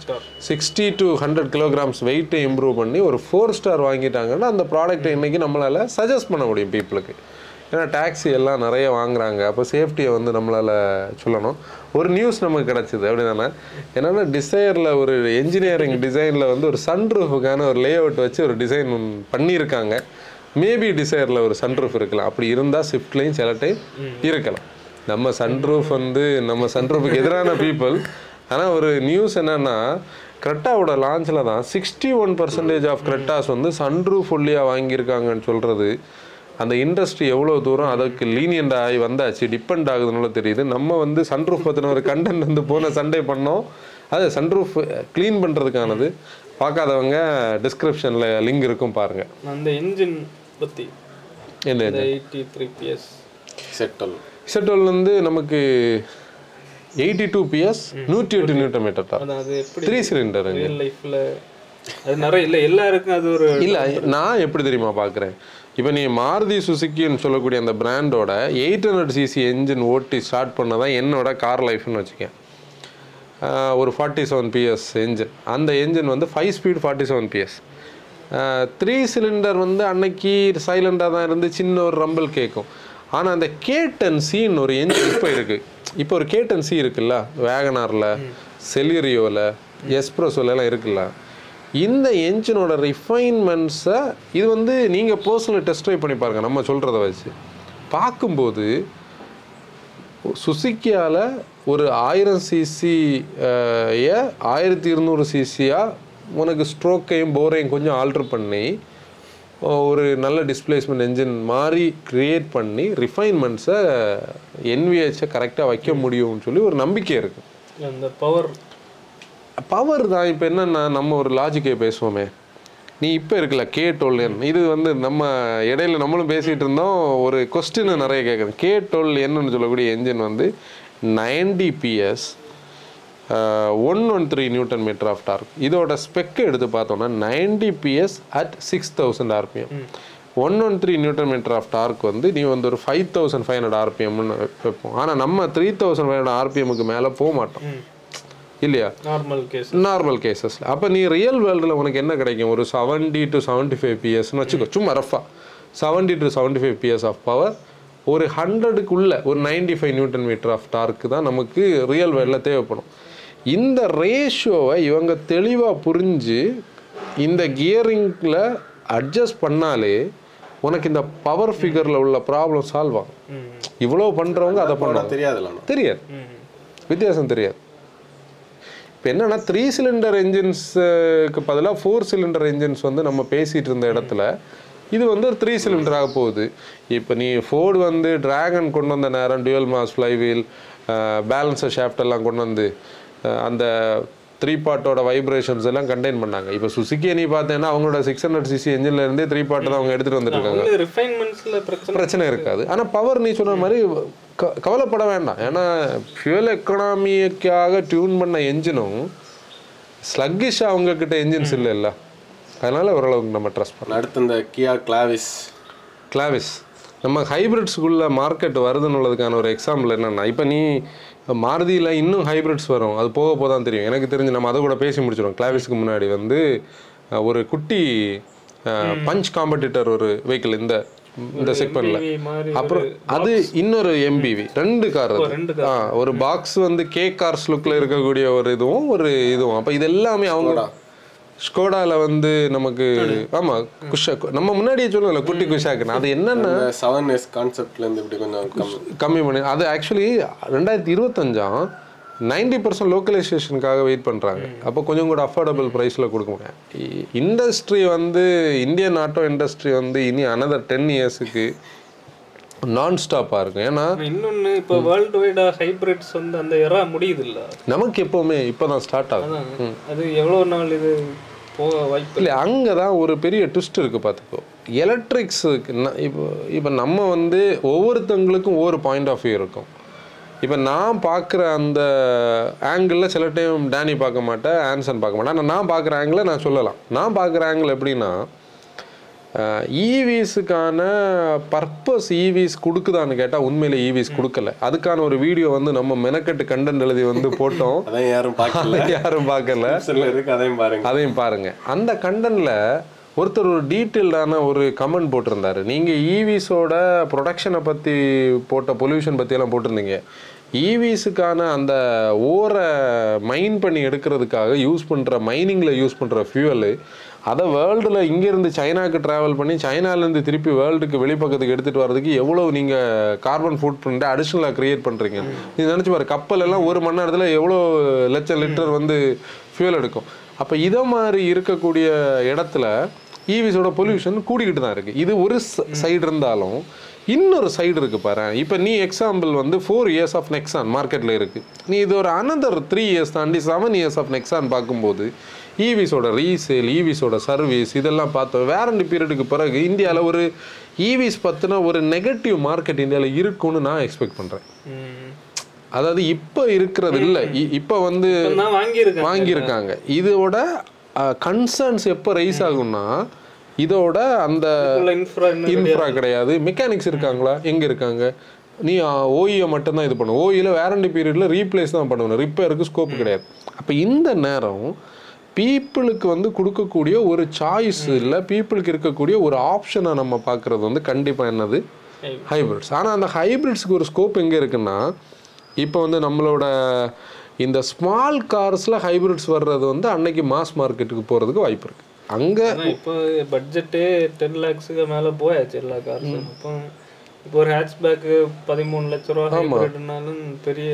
sixty to hundred kilograms வெயிட்டை இம்ப்ரூவ் பண்ணி ஒரு ஃபோர் ஸ்டார் வாங்கிட்டாங்கன்னா அந்த ப்ராடக்ட்டை இன்றைக்கி நம்மளால் சஜஸ்ட் பண்ண முடியும் பீப்புளுக்கு ஏன்னா டாக்ஸி எல்லாம் நிறைய வாங்குறாங்க. அப்போ சேஃப்டியை வந்து நம்மளால் சொல்லணும். ஒரு நியூஸ் நமக்கு கிடச்சிது அப்படிதானே என்னென்னா டிசைரில் ஒரு என்ஜினியரிங் டிசைனில் வந்து ஒரு சன்ரூஃபுக்கான ஒரு லே அவுட் வச்சு ஒரு டிசைன் பண்ணியிருக்காங்க. மேபி டிசைரில் ஒரு சன்ரூஃப் இருக்கலாம். அப்படி இருந்தால் ஸ்விஃப்ட்லேயும் சில டைம் இருக்கலாம். நம்ம சன்ரூஃப் வந்து நம்ம சன்ரூஃபுக்கு எதிரான பீப்புள் ஆனால் ஒரு நியூஸ் என்னன்னா கிரெட்டாவோட லான்ச்சில் தான் sixty one percentage of Cretas வந்து சன்ரூஃப் ஒல்லியாக வாங்கியிருக்காங்கன்னு சொல்கிறது அந்த இண்டஸ்ட்ரி எவ்வளோ தூரம் அதுக்கு லீனியண்ட் ஆகி வந்தாச்சு டிபெண்ட் ஆகுதுன்னு தெரியுது. நம்ம வந்து சன்ரூஃப் பற்றின ஒரு கண்டென்ட் வந்து போன சண்டே பண்ணோம். அது சன்ரூஃப் க்ளீன் பண்ணுறதுக்கானது பார்க்காதவங்க டிஸ்கிரிப்ஷனில் லிங்க் இருக்கும் பாருங்கள் அந்த இன்ஜின் பற்றி என்ன எயிட்டி த்ரீ பிஎஸ் செட்டல் இசட்டோல் வந்து நமக்கு எயிட்டி டூ பிஎஸ் நூற்றி எட்டு நியூட்டன் மீட்டர் தான். அதான் அது எப்படி த்ரீ சிலிண்டருங்க லைஃப்பில் அது நிறைய இல்லை எல்லாருக்கும் அது ஒரு இல்ல நான் எப்படி தெரியுமா பார்க்குறேன்? இப்போ நீ மாருதி சுசுக்கின்னு சொல்லக்கூடிய அந்த பிராண்டோட எயிட் ஹண்ட்ரட் சிசி என்ஜின் ஓட்டி ஸ்டார்ட் பண்ணதான் என்னோட கார் லைஃப்னு வச்சுக்கேன். ஒரு ஃபார்ட்டி செவன் பிஎஸ் என்ஜின் அந்த என்ஜின் வந்து five speed forty seven PS three cylinder வந்து அன்னைக்கு சைலண்டாக தான் இருந்து சின்ன ஒரு ரம்பிள் கேட்கும் ஆனால் அந்த கேட்டன் சின்னு ஒரு என்ஜின் இப்போ இருக்குது இப்போ ஒரு கேட்டன் சி இருக்குல்ல வேகனாரில் செலிரியோவில் எஸ்ப்ரோஸோலாம் இருக்குல்ல. இந்த என்ஜினோட ரிஃபைன்மெண்ட்ஸை இது வந்து நீங்கள் பர்சனல் டெஸ்ட் ட்ரை பண்ணி பாருங்கள் நம்ம சொல்கிறத வச்சு. பார்க்கும்போது சுசுக்கியால் ஒரு ஆயிரம் சிசியை ஆயிரத்தி இருநூறு சிசியாக உனக்கு ஸ்ட்ரோக்கையும் போரையும் கொஞ்சம் ஆல்ட்ரு பண்ணி ஒரு நல்ல டிஸ்பிளேஸ்மெண்ட் என்ஜின் மாதிரி க்ரியேட் பண்ணி ரிஃபைன்மெண்ட்ஸை என்விஹெச்சை கரெக்டாக வைக்க முடியும்னு சொல்லி ஒரு நம்பிக்கை இருக்குது அந்த பவர் பவர் தான். இப்போ என்னன்னா நம்ம ஒரு லாஜிக்கே பேசுவோமே. நீ இப்போ இருக்கல கே டுவெல் இது வந்து நம்ம இடையில நம்மளும் பேசிகிட்டு இருந்தோம். ஒரு கொஸ்டின் நிறைய கேட்குறேன் கே டுவெல் என்னன்னு சொல்லக்கூடிய என்ஜின் வந்து ninety PS one one three newton metre of torque இதோட ஸ்பெக்கை எடுத்து பார்த்தோம்னா ninety PS at six thousand RPM one one three newton metre of torque வந்து நீ வந்து ஒரு ஃபைவ் தௌசண்ட் ஃபைவ் ஹண்ட்ரட் ஆர்பிஎம்னு வைப்போம். ஆனால் நம்ம த்ரீ தௌசண்ட் ஃபைவ் ஹண்ட்ரட் ஆர்பிஎம்முக்கு மேலே போக மாட்டோம். இல்லையா? நார்மல் கேஸ் நார்மல் கேசஸில் அப்போ நீ ரியல் வேர்ல்டில் உனக்கு என்ன கிடைக்கும்? ஒரு செவன்டி டு செவன்ட்டி ஃபைவ் பிஎஸ்னு வச்சுக்கோ சும்மா ரஃபாக seventy to seventy five PS of power ஒரு ஹண்ட்ரடுக்குள்ள ஒரு ninety five newton metre of torque தான் நமக்கு ரியல் வேர்ல்டில் தேவைப்படும். இந்த ரேஷியோவை இவங்க தெளிவாக புரிஞ்சு இந்த கியரிங்கில் அட்ஜஸ்ட் பண்ணாலே உனக்கு இந்த பவர் ஃபிகரில் உள்ள ப்ராப்ளம் சால்வ் ஆகும். இவ்வளோ பண்ணுறவங்க அதை பண்ணுவாங்க. தெரியாதுல்ல. தெரியாது. ம் வித்தியாசம் தெரியாது. இப்போ என்னன்னா த்ரீ சிலிண்டர் என்ஜின்ஸுக்கு பதிலாக ஃபோர் சிலிண்டர் என்ஜின்ஸ் வந்து நம்ம பேசிட்டு இருந்த இடத்துல இது வந்து ஒரு த்ரீ சிலிண்டராக போகுது. இப்போ நீ ஃபோர்டு வந்து டிராகன் கொண்டு வந்த நேரம் dual mass flywheel balancer shaft எல்லாம் கொண்டு வந்து அந்த த்ரீ பார்ட்டோட வைப்ரேஷன்ஸ் எல்லாம் கண்டெயின் பண்ணாங்க. இப்போ சுசுக்கியை நீ பார்த்தேன்னா அவங்களோட சிக்ஸ் ஹண்ட்ரட் சிசி என்ஜின்ல இருந்தே த்ரீ பார்ட் தான் அவங்க எடுத்துட்டு வந்துருக்காங்க பிரச்சனை இருக்காது. ஆனால் பவர் நீ சொன்ன மாதிரி க- கவலைப்பட வேண்டாம். ஏன்னா ஃபியூல் எக்கனாமிக்காக டியூன் பண்ண என்ஜினும் ஸ்லக்கிஷ் அவங்க கிட்ட என்ஜின்ஸ் இல்லைல்ல. அதனால ஓரளவுக்கு நம்ம ட்ரஸ்ட் பண்ணலாம். அடுத்து இந்த கியா கிளாவிஸ் கிளாவிஸ் நம்ம ஹைபிரிட்ஸ்குள்ள மார்க்கெட் வருதுன்னுள்ளதுக்கான ஒரு எக்ஸாம்பிள் என்னன்னா இப்போ நீ மாருதியில் இன்னும் ஹைபிரிட்ஸ் வரும். அது போக போக தான் தெரியும். எனக்கு தெரிஞ்சு நம்ம அதை கூட பேசி முடிச்சிடும் கிளாவிஸ்க்கு முன்னாடி வந்து ஒரு குட்டி பஞ்ச் காம்படிட்டர் ஒரு வெஹிக்கிள் இந்த இந்த செக்மெண்ட்ல அப்புறம் அது இன்னொரு எம்பிவி ரெண்டு கார் அது. ரெண்டு ஆ ஒரு பாக்ஸ் வந்து கே கார்ஸ் லுக்கில் இருக்கக்கூடிய ஒரு இதுவும் ஒரு இதுவும். அப்போ இது எல்லாமே அவங்க ஸ்கோடால வந்து நமக்கு ஆமா குஷா நம்ம முன்னாடியே சொல்லல குட்டி குஷாக்குன்னு அது என்னன்னா செவன் எஸ் கான்செப்ட்ல இருந்து இப்படி கொஞ்சம் கம்மி. கம்மி பண்ணி அது ஆக்சுவலி ரெண்டாயிரத்தி இருபத்தஞ்சாம் நைன்டி பர்சன்ட் லோக்கலைசேஷனுக்காக வெயிட் பண்ணுறாங்க அப்போ கொஞ்சம் கூட அஃபோர்டபுள் ப்ரைஸில் கொடுக்க முடியும் இண்டஸ்ட்ரி வந்து இந்தியன் ஆட்டோ இண்டஸ்ட்ரி வந்து இனி அனதர் டென் இயர்ஸுக்கு நான் ஸ்டாப்பாக இருக்கும் ஏன்னா இன்னொன்னு இப்போ வேர்ல்டு வைடா ஹைபிரிட்ஸ் வந்து அந்த எரா முடியுது இல்ல நமக்கு எப்போவுமே இப்போ தான் ஸ்டார்ட் ஆகும் அது எவ்வளவு நாள் இது போக வாய்ப்பு இல்லை அங்கே தான் ஒரு பெரிய ட்விஸ்ட் இருக்குது பார்த்துக்கோ. எலக்ட்ரிக்ஸுக்கு இப்போ இப்போ நம்ம வந்து ஒவ்வொருத்தவங்களுக்கும் ஒவ்வொரு பாயிண்ட் ஆஃப் வியூ இருக்கும். இப்போ நான் பார்க்குற அந்த ஆங்கிளில் சில டைம் டேனி பார்க்க மாட்டேன் ஆன்சன் பார்க்க மாட்டேன். ஆனால் நான் பார்க்குற ஆங்கிளை நான் சொல்லலாம். நான் பார்க்குற ஆங்கிள் எப்படின்னா ஈவிஸுக்கான பர்பஸ் ஈவிஸ் கொடுக்குதான்னு கேட்டால் உண்மையில ஈவிஸ் கொடுக்கல. அதுக்கான ஒரு வீடியோ வந்து நம்ம மெனக்கெட்டு கண்டென்ட் எழுதி வந்து போட்டோம். யாரும் பார்க்கல. யாரும் பார்க்கல. அதையும் பாருங்க. அதையும் பாருங்க. அந்த கண்டென்ட்ல ஒருத்தர் ஒரு டீட்டெயில்டான ஒரு கமெண்ட் போட்டிருந்தாரு. நீங்கள் ஈவிஸோட ப்ரொடக்ஷனை பற்றி போட்ட பொல்யூஷன் பற்றியெல்லாம் போட்டிருந்தீங்க. ஈவிஸுக்கான அந்த ஓரை மைன் பண்ணி எடுக்கிறதுக்காக யூஸ் பண்ணுற மைனிங்கில் யூஸ் பண்ணுற ஃபியூவலு அதை வேர்ல்டில் இங்கேருந்து சைனாவுக்கு ட்ராவல் பண்ணி சைனாலேருந்து திருப்பி வேர்ல்டுக்கு வெளிப்பக்கத்துக்கு எடுத்துகிட்டு வர்றதுக்கு எவ்வளோ நீங்கள் கார்பன் ஃபுட் பிரிண்ட்டை அடிஷ்னலாக க்ரியேட் பண்ணுறீங்க நீங்கள் நினச்சி பாரு கப்பல் எல்லாம் ஒரு மணி நேரத்தில் எவ்வளோ லட்சம் லிட்டர் வந்து ஃபியூல் எடுக்கும். அப்போ இதை மாதிரி இருக்கக்கூடிய இடத்துல ஈவிஸோட பொல்யூஷன் கூடிக்கிட்டு தான் இருக்குது இது ஒரு சைடு இருந்தாலும் இன்னொரு சைடு இருக்கு பாரு. இப்போ நீ எக்ஸாம்பிள் வந்து ஃபோர் இயர்ஸ் ஆஃப் நெக்ஸான் மார்க்கெட்டில் இருக்கு. நீ இது ஒரு அனதர் த்ரீ இயர்ஸ் தாண்டி செவன் இயர்ஸ் ஆஃப் நெக்ஸான் பார்க்கும்போது ஈவிஸோட ரீசேல் ஈவிஸோட சர்வீஸ் இதெல்லாம் பார்த்தோம் வேரண்டி பீரியடுக்கு பிறகு இந்தியாவில் ஒரு ஈவிஸ் பற்றின ஒரு நெகட்டிவ் மார்க்கெட் இந்தியாவில் இருக்கும்னு நான் எக்ஸ்பெக்ட் பண்ணுறேன். அதாவது இப்போ இருக்கிறது இல்லை. இப்போ வந்து வாங்கியிருக்காங்க. இதோட கன்சர்ன்ஸ் எப்போ ரைஸ் ஆகும்னா இதோட அந்த இன்ஃப்ரா கிடையாது. மெக்கானிக்ஸ் இருக்காங்களா? எங்க இருக்காங்க? நீ ஓஇயை மட்டும்தான் இது பண்ணும். ஓஇயில் வேரண்டி பீரியட்ல ரீப்ளேஸ் தான் பண்ணணும். ரிப்பேருக்கு ஸ்கோப் கிடையாது. அப்போ இந்த நேரம் பீப்புளுக்கு வந்து கொடுக்கக்கூடிய ஒரு சாய்ஸ் இல்லை பீப்புளுக்கு இருக்கக்கூடிய ஒரு ஆப்ஷனை நம்ம பார்க்குறது வந்து கண்டிப்பாக என்னது? ஹைபிரிட்ஸ் ஆனால் அந்த ஹைபிரிட்ஸ்க்கு ஒரு ஸ்கோப் எங்கே இருக்குன்னா இப்போ வந்து நம்மளோட இந்த ஸ்மால் கார்ஸில் ஹைபிரிட்ஸ் வர்றது வந்து அன்னைக்கு மாஸ் மார்க்கெட்டுக்கு போகிறதுக்கு வாய்ப்பு இருக்குது அங்கே இப்போ பட்ஜெட்டே டென் லேக்ஸுக்கு மேல போயாச்சு எல்லா கார்ஸும் அப்போ இப்போ ஒரு ஹேட்ச்பேக்கு பதிமூணு லட்ச ரூபா ஹைப்ரிட்னாலும் பெரிய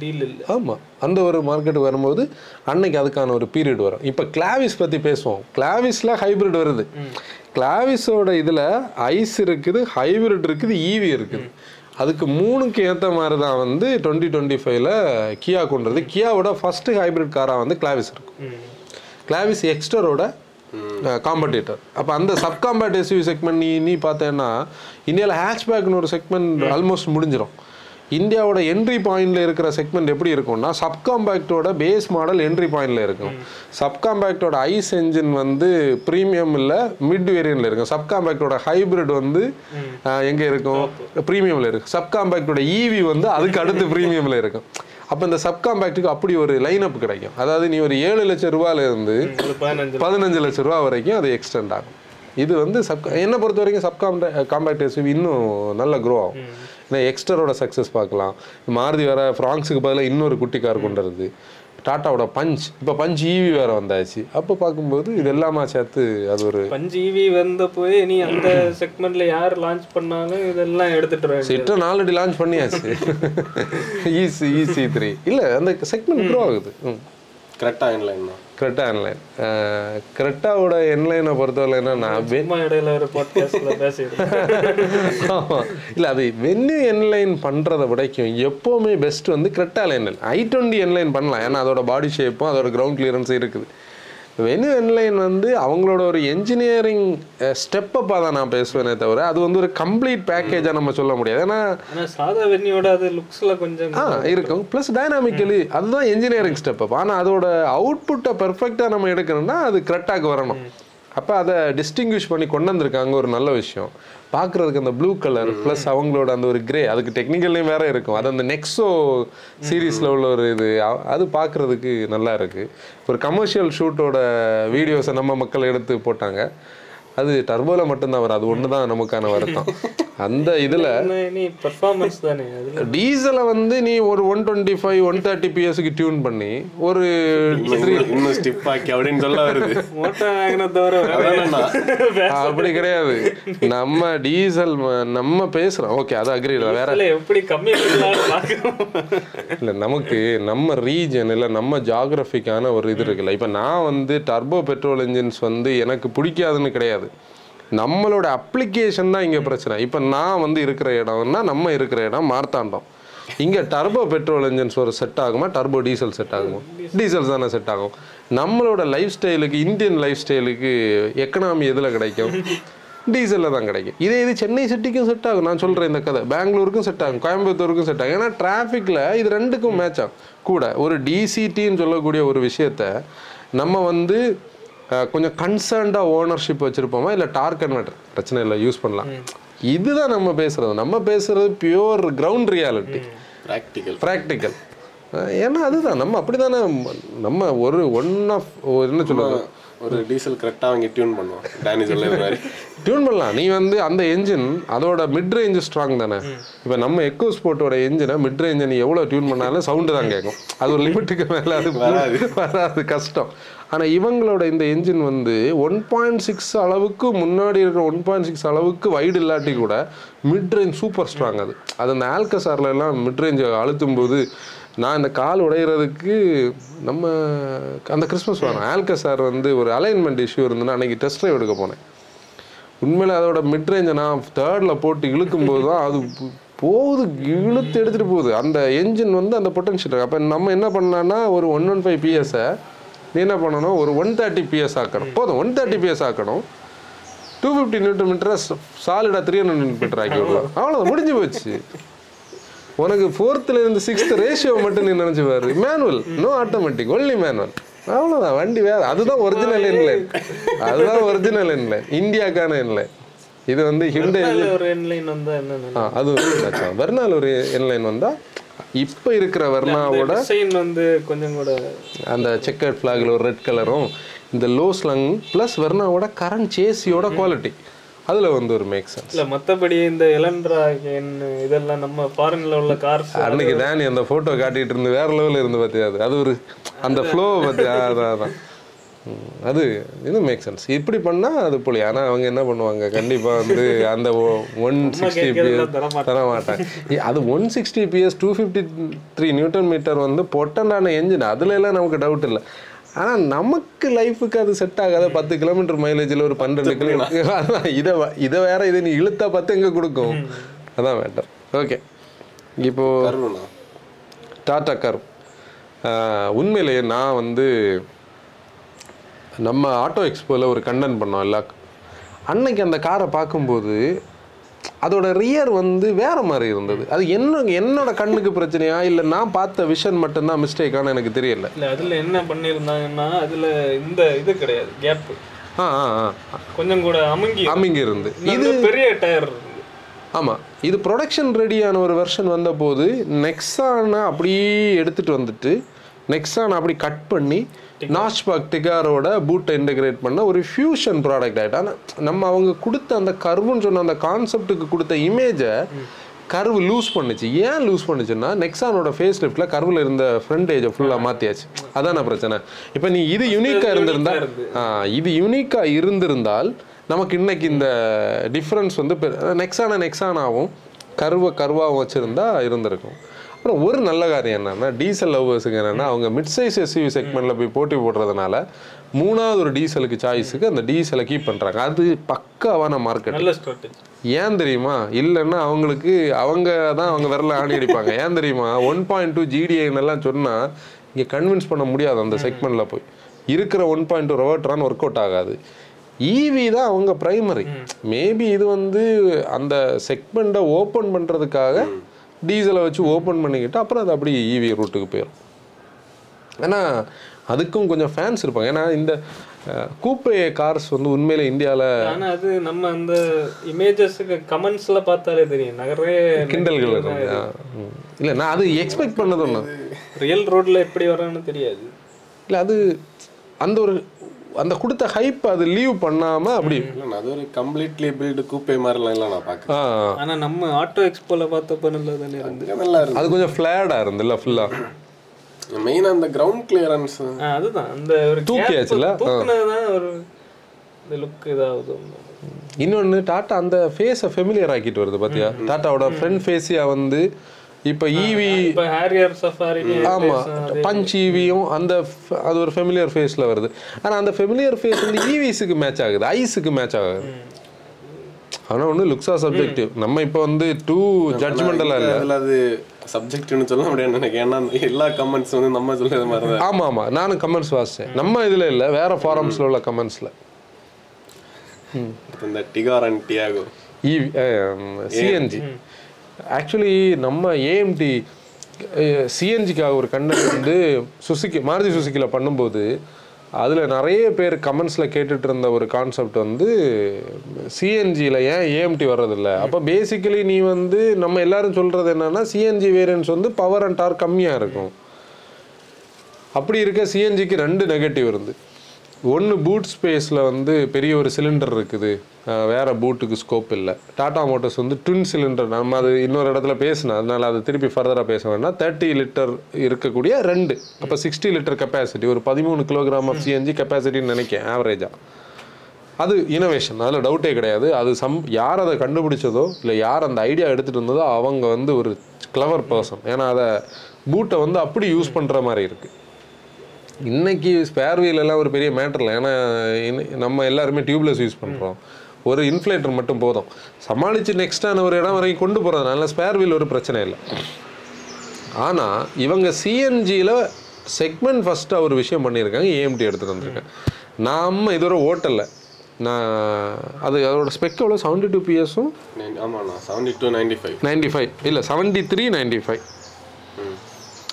டீல் இல்லை. ஆமாம் அந்த ஒரு மார்க்கெட் வரும்போது அன்னைக்கு அதுக்கான ஒரு பீரியட் வரும். இப்போ கிளாவிஸ் பற்றி பேசுவோம். கிளாவிஸில் ஹைபிரிட் வருது. கிளாவிஸோட இதில் ஐஸ் இருக்குது ஹைபிரிட் இருக்குது ஈவி இருக்குது. அதுக்கு மூணுக்கு ஏற்ற மாதிரி தான் வந்து டுவெண்ட்டி டுவெண்ட்டி ஃபைவ்ல கியா கொண்டது. கியாவோட ஃபஸ்ட்டு ஹைபிரிட் காராக வந்து கிளாவிஸ் இருக்கும். கிளாவிஸ் எக்ஸ்டரோட காம்படிட்டர் அப்போ அந்த சப் காம்பேட் எஸ்யூவி செக்மெண்ட் நீ நீ பார்த்தேன்னா இந்தியாவில் ஹேட்ச்பேக்னு ஒரு செக்மெண்ட் ஆல்மோஸ்ட் முடிஞ்சிடும் இந்தியாவோட என்ட்ரி பாயிண்ட்ல இருக்கிற செக்மெண்ட் எப்படி இருக்கும்னா சப்காம்பேக்டோட பேஸ் மாடல் என்ட்ரி பாயிண்ட்ல இருக்கும். சப்காம்பேக்டோட ஐஸ் என்ஜின் வந்து ப்ரீமியம் இல்லை மிட் வேரியன்ட்ல இருக்கும். சப்காம்பேக்டோட ஹைபிரிட் வந்து எங்க இருக்கும்? ப்ரீமியம்ல இருக்கும். சப்காம்பேக்டோட ஈவி வந்து அதுக்கு அடுத்து ப்ரீமியம்ல இருக்கும். அப்போ இந்த சப்காம்பேக்டுக்கு அப்படி ஒரு லைனப் கிடைக்கும். அதாவது நீ ஒரு ஏழு லட்சம் ரூபாயில இருந்து ஒரு பதினஞ்சு லட்சம். ரூபா வரைக்கும் அது எக்ஸ்டெண்ட் ஆகும். இது வந்து சப் என்னை பொறுத்த வரைக்கும் சப் காம்பேக்ட் எஸ்யூவி இன்னும் நல்ல க்ரோ ஆகும். ஏன்னா எக்ஸ்டரோட சக்ஸஸ் பார்க்கலாம். மாருதி வர ஃப்ராங்ஸுக்கு பதிலாக இன்னொரு குட்டி கார் கொண்டு வருது. டாட்டாவோட பஞ்ச் இப்போ பஞ்ச் ஈவி வேற வந்தாச்சு. அப்போ பார்க்கும்போது இது எல்லாமே சேர்த்து அது ஒரு பஞ்சு ஈவி வந்த போய் நீ அந்த செக்மெண்ட்ல யார் லான்ச் பண்ணாலும் இதெல்லாம் எடுத்துட்டு. சிட்டன் ஆல்ரெடி லான்ச் பண்ணியாச்சு. ஈசி ஈசி த்ரீ இல்லை அந்த செக்மெண்ட் க்ரோ ஆகுது. இன்லைன் தான் கரெக்டாக என்லைன் கரெக்டாவோட என்லைனை பொறுத்தவரை என்னன்னா இடையில ஒரு பாட்காஸ்ட்ல பேசிடுறேன் *laughs* ஆமா. இல்ல அது வென்யூ என்லைன் பண்றதை விடைக்கும் எப்பவுமே பெஸ்ட் வந்து Creta line i twenty N Line பண்ணலாம். ஏன்னா அதோட பாடி ஷேப்பும் அதோட கிரவுண்ட் கிளியரன்ஸும் இருக்குது. வென்யூ என்லைன் வந்து அவங்களோட ஒரு என்ஜினியரிங் ஸ்டெப் அப்பாக தான் நான் பேசுவேனே தவிர அது வந்து ஒரு கம்ப்ளீட் பேக்கேஜாக நம்ம சொல்ல முடியாது. ஏன்னா சாதா வெண்ணியோட அது லுக்ஸ்ல கொஞ்சம் ஆ இருக்கும். ப்ளஸ் டைனாமிக்கலி அதுதான் இன்ஜினியரிங் ஸ்டெப் அப் ஆனால் அதோட அவுட்புட்டை பெர்ஃபெக்டாக நம்ம எடுக்கணும்னா அது கரெக்டாக வரணும் அப்போ அதை டிஸ்டிங்விஷ் பண்ணி கொண்டு வந்திருக்காங்க ஒரு நல்ல விஷயம். பார்க்குறதுக்கு அந்த ப்ளூ கலர் ப்ளஸ் அவங்களோட அந்த ஒரு கிரே அதுக்கு டெக்னிக்கல்லையும் வேற இருக்கும். அது அந்த நெக்ஸோ சீரீஸில் உள்ள ஒரு இது அது பார்க்குறதுக்கு நல்லா இருக்கு. ஒரு கமர்ஷியல் ஷூட்டோட வீடியோஸை நம்ம மக்கள் எடுத்து போட்டாங்க. அது டர்போவில் மட்டும்தான் வரும். அது ஒன்று தான் நமக்கான வருத்தம். அந்த இதில் பெர்ஃபார்மன்ஸ் தானே அதுல. டீசலை வந்து நீ ஒரு one twenty five one thirty பிஎஸ்க்கு tune பண்ணி ஒரு இன்னும் இன்னும் ஸ்டிப் ஆக்கி அப்படின்னு சொல்ல வருது. வேற *laughs* அப்படி கிடையாது. நம்ம டீசல் நம்ம பேசுறோம். ஓகே அது அக்ரி வேற இல்ல எப்படி கம்மி இல்லை நமக்கு நம்ம ரீஜன் இல்லை நம்ம ஜாகிரபிக்கான ஒரு இது இருக்குல்ல. இப்போ நான் வந்து டர்போ பெட்ரோல் இன்ஜின்ஸ் வந்து எனக்கு பிடிக்காதுன்னு கிடையாது. நம்மளோட அப்ளிகேஷன் தான் இங்கே பிரச்சனை. இப்போ நான் வந்து இருக்கிற இடம்னா நம்ம இருக்கிற இடம் மார்த்தாண்டம். இங்கே டர்போ பெட்ரோல் இன்ஜின்ஸ் ஒரு செட் ஆகுமா? டர்போ டீசல் செட் ஆகுமா? டீசல் தானே செட் ஆகும். நம்மளோட லைஃப் ஸ்டைலுக்கு இந்தியன் லைஃப் ஸ்டைலுக்கு எக்கனாமி எதில் கிடைக்கும்? டீசலில் தான் கிடைக்கும். இதே இது சென்னை சிட்டிக்கும் செட் ஆகும். நான் சொல்கிறேன் இந்த கதை. பெங்களூருக்கும் செட் ஆகும். கோயம்புத்தூருக்கும் செட் ஆகும். ஏன்னா டிராஃபிக்கில் இது ரெண்டுக்கும் மேட்ச் ஆகும். கூட ஒரு டிசிடின்னு சொல்லக்கூடிய ஒரு விஷயத்த நம்ம வந்து கொஞ்சம் கன்சர்ன்டாக ஓனர்ஷிப் வச்சுருப்போமா? இல்லை டார்க் கன்வெர்டர் பிரச்சனை இல்லை யூஸ் பண்ணலாம். இதுதான் நம்ம பேசுறது. நம்ம பேசுறது pure ground reality practical practical ஏன்னா அதுதான். நம்ம அப்படிதானே நம்ம ஒரு ஒன் ஆஃப் என்ன சொல்றது? ஒரு டீசல் கரெக்டாக அவங்க டியூன் பண்ணுவோம் டேனி சொல்ல மாதிரி. *laughs* டியூன் பண்ணலாம். நீ வந்து அந்த என்ஜின் அதோட மிட் ரேஞ்ச் ஸ்ட்ராங் தானே இப்போ நம்ம எக்கோ ஸ்போர்ட்டோட என்ஜினை மிட் ரேஞ்சை நீ எவ்வளோ டியூன் பண்ணாலும் சவுண்டு தான் கேட்கும் அது ஒரு லிமிட்டுக்கு மேலே அது *laughs* வராது. வராது கஷ்டம். ஆனால் இவங்களோட இந்த என்ஜின் வந்து ஒன் பாயிண்ட் சிக்ஸ் அளவுக்கு முன்னாடி இருக்கிற ஒன் பாயிண்ட் சிக்ஸ் அளவுக்கு வைடு இல்லாட்டி கூட மிட் ரேஞ்ச் சூப்பர் ஸ்ட்ராங் அது. அது அந்த ஆல்கசாரில் எல்லாம் மிட் ரேஞ்சை அழுத்தும் போது நான் இந்த கால் உடையிறதுக்கு நம்ம அந்த கிறிஸ்மஸ் வாரம் ஆல்கசார் வந்து ஒரு அலைன்மெண்ட் இஷ்யூ இருந்ததுன்னா அன்றைக்கி டெஸ்ட் ட்ரைவ் எடுக்க போனேன். உண்மையில் அதோட மிட் ரேஞ்சை நான் தேர்டில் போட்டு இழுக்கும் போது தான் அது போகுது இழுத்து எடுத்துகிட்டு போகுது. அந்த என்ஜின் வந்து அந்த பொட்டன்ஷியல் இருக்குது அப்போ நம்ம என்ன பண்ணலான்னா ஒரு ஒன் ஒன் ஃபைவ் பிஎஸை நீ என்ன பண்ணணும்? ஒரு ஒன் தேர்ட்டி பிஎஸ் ஆக்கணும். போதும் ஒன் தேர்ட்டி பிஎஸ் ஆக்கணும். டூ ஃபிஃப்டி நியூட்டன் மீட்டரை சாலிடாக த்ரீ ஹண்ட்ரட் மீட்டர் ஆக்கி விடலாம். அவ்வளோதான் முடிஞ்சு போச்சு. உனக்கு ஃபோர்த்தில் இருந்து சிக்ஸ்த் ரேஷியோ மட்டும் நீ நினச்சி பாரு manual no automatic only manual அவ்வளோதான் வண்டி வேற. அதுதான் ஒரிஜினல் இன்லைன் அதுதான் ஒரிஜினல் இன்லைன் இந்தியாக்கான இன்லைன் இது வந்து ஹிண்டே ஒரு என்லைன் வந்தா என்ன அது வெர்னால் ஒரு இன்லைன் வந்தா இப்போ இருக்கிற வெர்னாவோட டிசைன் வந்து கொஞ்சம் கூட அந்த செக்கர்ட் ஃப்ளாகில் ஒரு ரெட் கலரும் இந்த லோ ஸ்லங் ப்ளஸ் வெர்னாவோட கரண்ட் சேசியோட குவாலிட்டி அதில் வந்து ஒரு மேக் சென்ஸ் இல்ல மத்தபடி இந்த எலன்ட்ரா இதெல்லாம் நம்ம ஃபாரின்ல உள்ள கார்ஸ் அன்னைக்கு டேனி அந்த ஃபோட்டோ காட்டிட்டு இருந்து வேற லெவலில் இருந்து பார்த்தியா அது? அது ஒரு அந்த ஃப்ளோ பார்த்தியா அதான் அதான் அது இது மேக் சென்ஸ் இப்படி பண்ணா அது புள்ளி ஆனா அவங்க என்ன பண்ணுவாங்க? கண்டிப்பா வந்து அந்த ஒன் சிக்ஸ்டி பிஎஸ் தர மாட்டாங்க. அது one sixty PS two fifty three newton metre வந்து பொட்டண்டான என்ஜின் அதுல எல்லாம் நமக்கு டவுட் இல்லை. ஆனா நமக்கு லைஃபுக்கு அது செட் ஆகாத பத்து கிலோமீட்டர் மைலேஜில் ஒரு பன்னெண்டு கிலோமீட்டர் *laughs* அதான் இதை வ- இதை வேற இதை நீ இழுத்தா பத்து எங்க கொடுக்கும்? அதான் மேட்டர் ஓகே இப்போ கருவண்ணா டாடா கர். உண்மையிலேயே நான் வந்து நம்ம ஆட்டோ எக்ஸ்போவில் ஒரு கண்டென்ட் பண்ணோம் எல்லா அன்னைக்கு அந்த காரை பார்க்கும்போது அதோட ரியர் வந்து வேற மாதிரி இருந்தது. அது என்ன என்னோட கண்ணுக்கு பிரச்சனையா? இல்லை நான் பார்த்த விஷன் மட்டும்தான் மிஸ்டேக்கான எனக்கு தெரியல. இல்ல அதுல என்ன பண்ணியிருந்தாங்கன்னா அதுல இந்த இது கிடையாது கேப் ஆ ஆ கொஞ்சம் கூட அமுங்கி அமிங்க இருந்து இது பெரிய டயர் ஆமாம் இது ப்ரொடக்ஷன் ரெடியான ஒரு வெர்ஷன் வந்தபோது நெக்ஸானை அப்படியே எடுத்துட்டு வந்துட்டு நெக்ஸான் அப்படி கட் பண்ணி நாஷ்பாக் டிகாரோட பூட்டை இன்டகிரேட் பண்ண ஒரு ஃபியூஷன் ப்ராடக்ட் ஆகிட்டு ஆனால் நம்ம அவங்க கொடுத்த அந்த கர்வுன்னு சொன்ன அந்த கான்செப்ட்டுக்கு கொடுத்த இமேஜை கர்வு லூஸ் பண்ணுச்சு. ஏன் லூஸ் பண்ணுச்சுன்னா நெக்ஸானோட ஃபேஸ் லிஃப்ட்டில் கர்வில் இருந்த ஃப்ரண்ட் ஏஜை ஃபுல்லாக மாற்றியாச்சு அதான பிரச்சனை. இப்போ நீ இது யூனிக்காக இருந்திருந்தா இது யூனிக்காக இருந்திருந்தால் நமக்கு இன்னைக்கு இந்த டிஃப்ரென்ஸ் வந்து நெக்ஸான நெக்ஸானாவும் கருவை கருவாகவும் வச்சுருந்தா இருந்திருக்கும். அப்புறம் ஒரு நல்ல காரியம் என்னன்னா டீசல் லவ்வர்ஸுக்கு என்னன்னா அவங்க மிட் சைஸ் எஸ்யூவி செக்மெண்ட்டில் போய் போட்டி போடுறதுனால மூணாவது ஒரு டீசலுக்கு சாய்ஸுக்கு அந்த டீசலை கீப் பண்ணுறாங்க அது பக்காவான மார்க்கெட் ஏன் தெரியுமா? இல்லைன்னா அவங்களுக்கு அவங்க தான் அவங்க விரல ஆணி அடிப்பாங்க. ஏன் தெரியுமா? ஒன் பாயிண்ட் டூ ஜிடிஐன்னெல்லாம் சொன்னால் இங்கே கன்வின்ஸ் பண்ண முடியாது அந்த செக்மெண்ட்டில் போய். இருக்கிற one point two Revotron work out ஆகாது. ஈவி தான் அவங்க பிரைமரி மேபி இது வந்து அந்த செக்மெண்ட்டை ஓப்பன் பண்ணுறதுக்காக டீசலை வச்சு ஓப்பன் பண்ணிக்கிட்டு அப்புறம் அது அப்படியே ஈவி ரூட்டுக்கு போயிடும் ஏன்னா அதுக்கும் கொஞ்சம் ஃபேன்ஸ் இருப்பாங்க. ஏன்னா இந்த கூப்பே கார்ஸ் வந்து உண்மையில இந்தியாவில் ஆனா அது நம்ம அந்த இமேஜஸ்க்கு கமெண்ட்ஸ்ல பார்த்தாலே தெரியும். நிறைய கிண்டல்கள். இல்ல நான் அது எக்ஸ்பெக்ட் பண்ணது ஒன்று ரியல் ரோட்ல எப்படி வரான்னு தெரியாது. இல்ல அது அந்த ஒரு அந்த கொடுத்த ஹைப் அது லீவ் பண்ணாம அப்படி. அது ஒரு கம்ப்ளீட்லி பில்டு கூப்பே மாதிரிலாம் இல்லை நான் பார்க்குறேன் ஆ, ஆனா நம்ம ஆட்டோ எக்ஸ்போல பார்த்தப்ப நல்லா தானே இருந்து நல்லா இருக்கு அது கொஞ்சம் ஃபிளாடா இருந்துல்ல ஃபுல்லா மெயினாக அந்த கிரவுண்ட் கிளியரன்ஸ் அதுதான். அந்த ஒரு தூக்கியாச்சுல? தூக்குனதுதான் ஒரு இந்த லுக் இதாகுது. இன்னொன்னு டாட்டா அந்த ஃபேஸை ஃபெமிலியர் ஆக்கிட்டு வருது பாத்தியா? டாட்டாவோட ஃப்ரண்ட் ஃபேஸியா வந்து இப்போ ஈவி சஃபாரி ஆமா பஞ்ச் ஈவியும் அந்த f- அது ஒரு ஃபெமிலியர் ஃபேஸ்ல வருது. ஆனா அந்த ஃபெமிலியர் ஃபேஸ் வந்து ஈவிஸுக்கு மேட்ச் ஆகுது ஐஸுக்கு மேட்ச் ஆகுது. ஆனா ஒண்ணு லுக்ஸா சப்ஜெக்டிவ் நம்ம இப்போ வந்து டூ ஜட்ஜ்மெண்டெல்லாம் இல்லை. அது சப்ஜெக்ட்னு சொல்ல முடியாது எனக்கு. ஏன்னா எல்லா கமெண்ட்ஸ் வந்து நம்ம சொல்றது மாதிரி தான் ஆமா ஆமா. நானும் கமெண்ட்ஸ் வாசிச்சேன். நம்ம இதுல இல்ல வேற ஃபாரம்ஸ்ல உள்ள கமெண்ட்ஸ்ல இந்த Tigor and Tiago EV CNG actually நம்ம ஏஎம்டி சிஎன்ஜிக்காக ஒரு கண்டென்ட் வந்து சுசுக்கி மாருதி சுசுக்கியில் பண்ணும்போது அதில் நிறைய பேர் கமெண்ட்ஸில் கேட்டுட்டு இருந்த ஒரு கான்செப்ட் வந்து சிஎன்ஜியில் ஏன் ஏஎம்டி வர்றதில்ல? அப்போ பேசிக்கலி நீ வந்து நம்ம எல்லாரும் சொல்கிறது என்னென்னா சிஎன்ஜி வேரியன்ஸ் வந்து பவர் அண்ட் டார் கம்மியாக இருக்கும். அப்படி இருக்க சிஎன்ஜிக்கு ரெண்டு நெகட்டிவ் இருந்து. ஒன்று பூட் ஸ்பேஸில் வந்து பெரிய ஒரு சிலிண்டர் இருக்குது. வேறு பூட்டுக்கு ஸ்கோப் இல்லை. டாடா மோட்டர்ஸ் வந்து ட்வின் சிலிண்டர் நம்ம அது இன்னொரு இடத்துல பேசினோம் அதனால் அதை திருப்பி ஃபர்தராக பேச வேண்டாம் தேர்ட்டி லிட்டர் இருக்கக்கூடிய ரெண்டு. அப்போ சிக்ஸ்டி லிட்டர் கெப்பாசிட்டி ஒரு பதிமூணு கிலோகிராம் ஆஃப் சிஎன்ஜி கெப்பாசிட்டின்னு நினைக்கிறேன் ஆவரேஜாக அது இனோவேஷன் அதில் டவுட்டே கிடையாது. அது சம் யார் அதை கண்டுபிடிச்சதோ இல்லை யார் அந்த ஐடியா எடுத்துகிட்டு இருந்ததோ அவங்க வந்து ஒரு கிளவர் பர்சன் ஏன்னா அதை பூட்டை வந்து அப்படி யூஸ் பண்ணுற மாதிரி இருக்குது இன்னைக்கு ஸ்பேர் வீல் எல்லாம் ஒரு பெரிய மேட்டர் இல்லை. ஏன்னா நம்ம எல்லாருமே டியூப்லெஸ் யூஸ் பண்ணுறோம் ஒரு இன்ஃப்ளேட்டர் மட்டும் போதும். சமாளித்து நெக்ஸ்டான ஒரு இடம் வரைக்கும் கொண்டு போகிறதுனால ஸ்பேர் வீல் ஒரு பிரச்சனை இல்லை. ஆனால் இவங்க சிஎன்ஜியில் செக்மெண்ட் ஃபஸ்ட்டாக ஒரு விஷயம் பண்ணியிருக்காங்க. ஏஎம்டி எடுத்துகிட்டு வந்திருக்கேன் நம்ம இதுவரை ஓட்டலை நான் அது அதோட ஸ்பெக் எவ்வளோ செவன்டி டூ பிஎஸும் ஆமாண்ணா. Seventy two ninety five ninety five இல்லை seventy three ninety five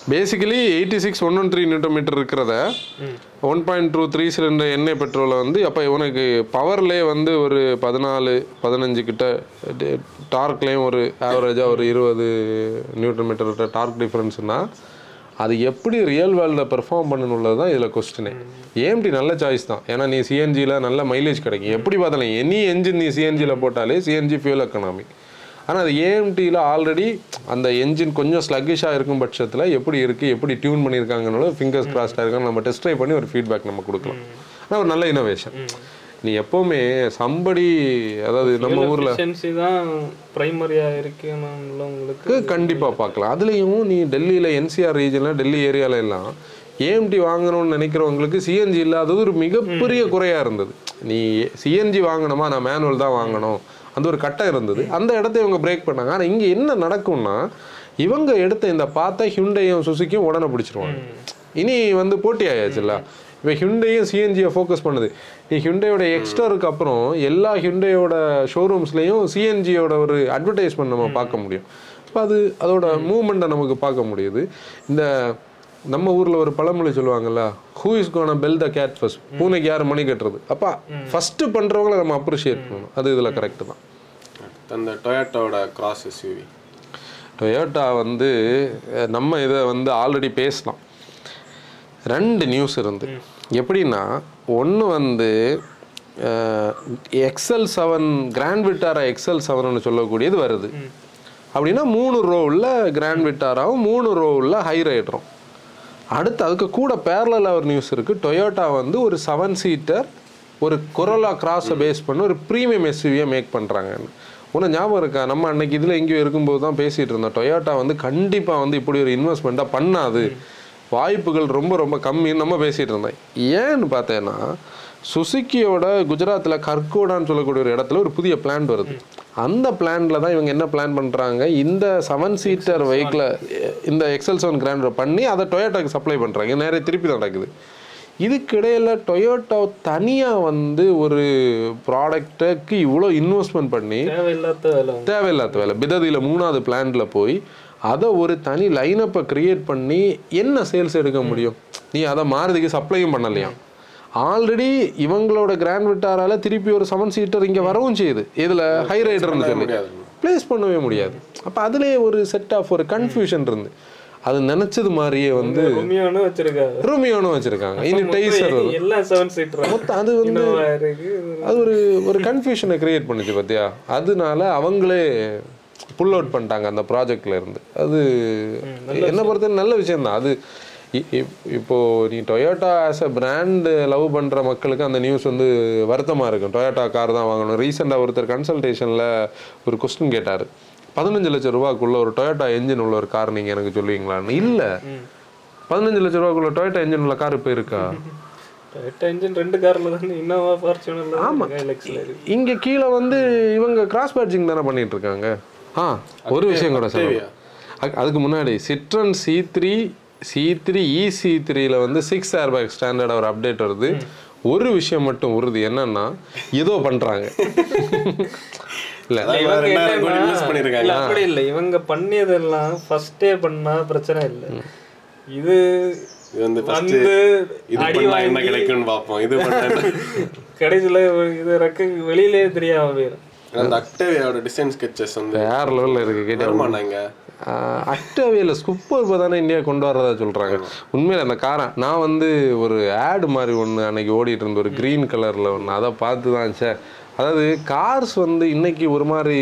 basically eighty six one one three newton metre இருக்கிறத one point two three cylinder எண்ணெய் பெட்ரோலை வந்து அப்போ இவனுக்கு பவர்லேயே வந்து ஒரு பதினாலு பதினஞ்சு கிட்ட டார்க்லேயும் ஒரு ஆவரேஜாக ஒரு இருபது நியூட்டன் மீட்டர் டார்க் டிஃப்ரென்ஸ்னால் அது எப்படி ரியல் வேர்ல்டில் பெர்ஃபார்ம் பண்ணணுள்ளது தான் இதில் கொஸ்டினே ஏஎம்டி நல்ல சாய்ஸ் தான். ஏன்னா நீ சிஎன்ஜியில் நல்ல மைலேஜ் கிடைக்கும். எப்படி பார்த்தாலும் எனி என்ஜின் நீ சிஎன்ஜியில் போட்டாலே சிஎன்ஜி ஃபியூல் எக்கனாமி ஆனால் அது ஏஎம்டியில் ஆல்ரெடி அந்த என்ஜின் கொஞ்சம் ஸ்லக்கிஷாக இருக்கும் பட்சத்தில் எப்படி இருக்குது எப்படி டியூன் பண்ணியிருக்காங்கன்னு ஃபிங்கர்ஸ் கிராஸ்டாக இருக்கான்னு நம்ம டெஸ்ட் ட்ரை பண்ணி ஒரு ஃபீட்பேக் நம்ம கொடுக்கலாம். ஆனால் ஒரு நல்ல இனோவேஷன் நீ எப்போவுமே சம்படி அதாவது நம்ம ஊரில் தான் பிரைமரியா இருக்குன்னு உங்களுக்கு கண்டிப்பாக பார்க்கலாம். அதுலேயும் நீ டெல்லியில் என்சிஆர் ரீஜனில் டெல்லி ஏரியால எல்லாம் ஏஎம்டி வாங்கணும்னு நினைக்கிறவங்களுக்கு சிஎன்ஜி இல்லாதது ஒரு மிகப்பெரிய குறையாக இருந்தது. நீ சிஎன்ஜி வாங்கணுமா? நான் மேனுவல் தான் வாங்கணும். அந்த ஒரு கட்டம் இருந்தது. அந்த இடத்த இவங்க பிரேக் பண்ணாங்க. ஆனால் இங்கே என்ன நடக்கும்னா இவங்க எடுத்த இந்த பார்த்த ஹியுண்டையும் சுசுக்கியும் உடனே பிடிச்சிருவாங்க. இனி வந்து போட்டி ஆயாச்சுல்ல. இப்போ ஹியுண்டையும் சிஎன்ஜியை ஃபோக்கஸ் பண்ணுது. நீ ஹியுண்டையோட எக்ஸ்டருக்கு அப்புறம் எல்லா ஹியுண்டையோட ஷோரூம்ஸ்லேயும் சிஎன்ஜியோட ஒரு அட்வர்டைஸ்மெண்ட் நம்ம பார்க்க முடியும். இப்போ அது அதோட மூமெண்ட்டை நமக்கு பார்க்க முடியுது. இந்த நம்ம ஊரில் ஒரு பழமொழி சொல்லுவாங்கல்ல who is gonna bell the cat first பூனைக்கு யார் மணி கட்டுறது? அப்போ ஃபஸ்ட்டு பண்ணுறவங்கள நம்ம அப்ரிஷியேட் பண்ணணும். அது இதில் கரெக்டு தான். அந்த டொயாட்டோட கிராஸ் எஸ்யூவி டொயோட்டா வந்து நம்ம இதை வந்து ஆல்ரெடி பேசலாம். ரெண்டு நியூஸ் இருந்து. எப்படின்னா ஒன்று வந்து XL seven Grand Vitara XL seven சொல்லக்கூடியது வருது. அப்படின்னா மூணு ரோவில் கிராண்ட் விட்டாராவும் மூணு ரோவில் ஹை ரைடரும் அடுத்து அதுக்கு கூட பேரலில் ஒரு நியூஸ் இருக்குது டொயோட்டா வந்து ஒரு செவன் சீட்டர் ஒரு கொரோலா கிராஸை பேஸ் பண்ணி ஒரு ப்ரீமியம் எஸ்யூவியை மேக் பண்ணுறாங்கன்னு உனக்கு ஞாபகம் இருக்கா? நம்ம அன்னைக்கு இதில் எங்கேயோ இருக்கும்போது தான் பேசிகிட்டு இருந்தோம். டொயோட்டா வந்து கண்டிப்பாக வந்து இப்படி ஒரு இன்வெஸ்ட்மெண்ட்டாக பண்ணாது. வாய்ப்புகள் ரொம்ப ரொம்ப கம்மின்னு நம்ம பேசிகிட்டு இருந்தோம். ஏன்னு பார்த்தேன்னா சுசுக்கியோட குஜராத்தில் கர்கோடான்னு சொல்லக்கூடிய ஒரு இடத்துல ஒரு புதிய பிளான் வருது. அந்த பிளான்ல தான் இவங்க என்ன பிளான் பண்ணுறாங்க இந்த செவன் சீட்டர் வெஹிக்கிளை இந்த எக்ஸல் செவன் கிராண்டரை பண்ணி அதை டொயோட்டாக்கு சப்ளை பண்ணுறாங்க நிறைய திருப்பி நடக்குது. இதுக்கிடையில் டொயோட்டோ தனியாக வந்து ஒரு ப்ராடக்ட்டுக்கு இவ்வளோ இன்வெஸ்ட்மெண்ட் பண்ணி தேவையில்லாத வேலை. தேவையில்லாத வேலை. பிததியில் மூணாவது பிளான்ல போய் அதை ஒரு தனி லைனப்பை கிரியேட் பண்ணி என்ன சேல்ஸ் எடுக்க முடியும்? நீ அதை மாருதிக்கு சப்ளையும் பண்ணலையாம். ஆல்ரெடி இவங்களோட கிராண்ட் விட்டாரால திருப்பி ஒரு செவன் சீட்டர் இங்கே வரவும் செய்யுது. இதில் ஹை ரைடர்னு சொல்லி ப்ளேஸ் பண்ணவே முடியாது. அப்போ அதுலேயே ஒரு செட் ஆஃப் ஒரு கன்ஃபியூஷன் இருந்து. அது நினைச்சது மாதிரியே வந்து ரூமியோன்னு வச்சிருக்காங்க. இனி சீட்டர் மொத்தம் அது வந்து அது ஒரு ஒரு கன்ஃபியூஷனை கிரியேட் பண்ணுச்சு பார்த்தியா அதனால அவங்களே புல் அவுட் பண்ணிட்டாங்க அந்த ப்ராஜெக்ட்ல இருந்து. அது என்ன பொறுத்த நல்ல விஷயம் தான் அது இ- இப்- இப்போ நீ Toyota as a brand love பண்ற மக்களுக்கு அந்த நியூஸ் வந்து வருத்தமா இருக்கும். டொயோட்டா கார் தான் வாங்கணும். ரீசெண்டாக ஒருத்தர் கன்சல்டேஷன்ல ஒரு கொஸ்டின் கேட்டாரு. பதினஞ்சு லட்சம் ரூபாய்க்குள்ள ஒரு டொயோட்டா என்ஜின் உள்ள ஒரு கார் நீங்க எனக்கு சொல்லுவீங்களான்னு? இல்ல. பதினஞ்சு லட்சம் ரூபாய்க்குள்ள டொயோட்டா என்ஜின் உள்ள கார் இப்போ இருக்கா? இங்க கீழே வந்து இவங்க கிராஸ் பேட்சிங் தானே பண்ணிட்டு இருக்காங்க? ஆ ஒரு விஷயம் கூட அதுக்கு- அதுக்கு முன்னாடி Citroen C three C three e C த்ரீல வந்து சிக்ஸ் ஏர் பேக் ஸ்டாண்டர்ட் ஒரு அப்டேட் வருது. ஒரு விஷயம் மட்டும் உறுதி என்னன்னா ஏதோ பண்றாங்க. இல்ல. அப்படி இல்ல. இவங்க பண்ணியதெல்லாம் ஃபர்ஸ்டே பண்ணா பிரச்சனை இல்ல. இது வந்து அடி வாங்கி கிடைக்கும்னு பார்ப்போம். இது *laughs* கடைசியில இது ரெக்க வெளியிலே தெரியாம போயிடும் அந்த அக்டேவியாவோட டிசைன் ஸ்கெச்சஸ் வந்து வேற லெவல்ல இருக்கு கேட்டா. அக்டவியில் சூப்பர் தானே இந்தியா கொண்டு வரதா சொல்கிறாங்க உண்மையில் அந்த காரை நான் வந்து ஒரு ஆடு மாதிரி ஒன்று அன்னைக்கு ஓடிட்டு இருந்த ஒரு க்ரீன் கலரில் ஒன்று அதை பார்த்து தான் சார் அதாவது கார்ஸ் வந்து இன்னைக்கு ஒரு மாதிரி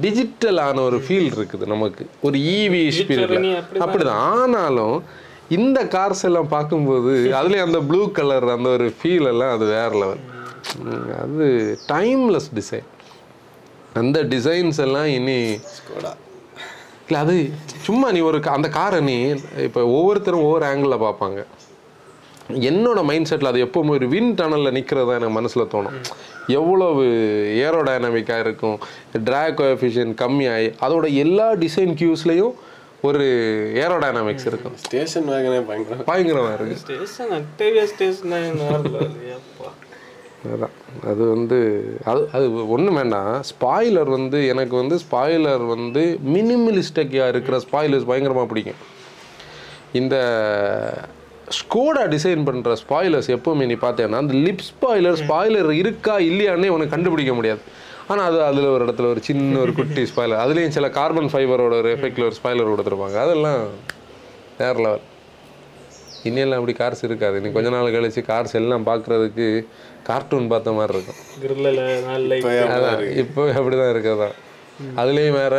டிஜிட்டலான ஒரு ஃபீல் இருக்குது நமக்கு. ஒரு இவி ஸ்பீரிட்ல நீ அப்படிதான் ஆனாலும் இந்த கார்ஸ் எல்லாம் பார்க்கும்போது அதுலேயும் அந்த ப்ளூ கலர் அந்த ஒரு ஃபீல் எல்லாம் அது வேற லெவல் அது டைம்லெஸ் டிசைன் அந்த டிசைன்ஸ் எல்லாம் இனி ஸ்கோடா இல்லை அது சும்மா நீ ஒரு கா- அந்த காரை நீ இப்போ ஒவ்வொருத்தரும் ஒவ்வொரு ஆங்கிளில் பார்ப்பாங்க. என்னோட மைண்ட் செட்டில் அது எப்போவுமே ஒரு வின் டனலில் நிற்கிறது தான் எனக்கு மனசில் தோணும். எவ்வளவு ஏரோடைனமிக்காக இருக்கும் ட்ராக் கோஎஃபிஷியன் கம்மியாகி அதோட எல்லா டிசைன் கியூஸ்லேயும் ஒரு ஏரோடைனமிக்ஸ் இருக்கும். ஸ்டேஷன் வேகனே பயங்கரம் பயங்கரமாக இருக்கு. ஸ்டேஷன் அக்டேவியா ஸ்டேஷன் அதான். அது வந்து அது அது ஒன்றும் வேண்டாம் ஸ்பாய்லர் வந்து எனக்கு வந்து ஸ்பாய்லர் வந்து மினிமலிஸ்டக்கியாக இருக்கிற ஸ்பாய்லர்ஸ் பயங்கரமாக பிடிக்கும். இந்த ஸ்கோடா டிசைன் பண்ணுற ஸ்பாய்லர்ஸ் எப்போவுமே நீ பார்த்தேன்னா அந்த லிப் ஸ்பாய்லர் ஸ்பாய்லர் இருக்கா இல்லையானே உனக்கு கண்டுபிடிக்க முடியாது. ஆனால் அது அதில் ஒரு இடத்துல ஒரு சின்ன ஒரு குட்டி ஸ்பாய்லர் அதுலேயும் சில கார்பன் ஃபைபரோட ஒரு எஃபெக்டில் ஒரு ஸ்பாய்லர் கொடுத்துருப்பாங்க. அதெல்லாம் வேற லெவல் இனியெல்லாம் அப்படி கார்ஸ் இருக்காது. நீ கொஞ்ச நாள் கழிச்சு கார்ஸ் எல்லாம் பார்க்குறதுக்கு கார்ட்டூன் பார்த்த மாதிரி இருக்கும். அதான் இப்போ அப்படிதான் இருக்கிறதா அதுலேயும் வேற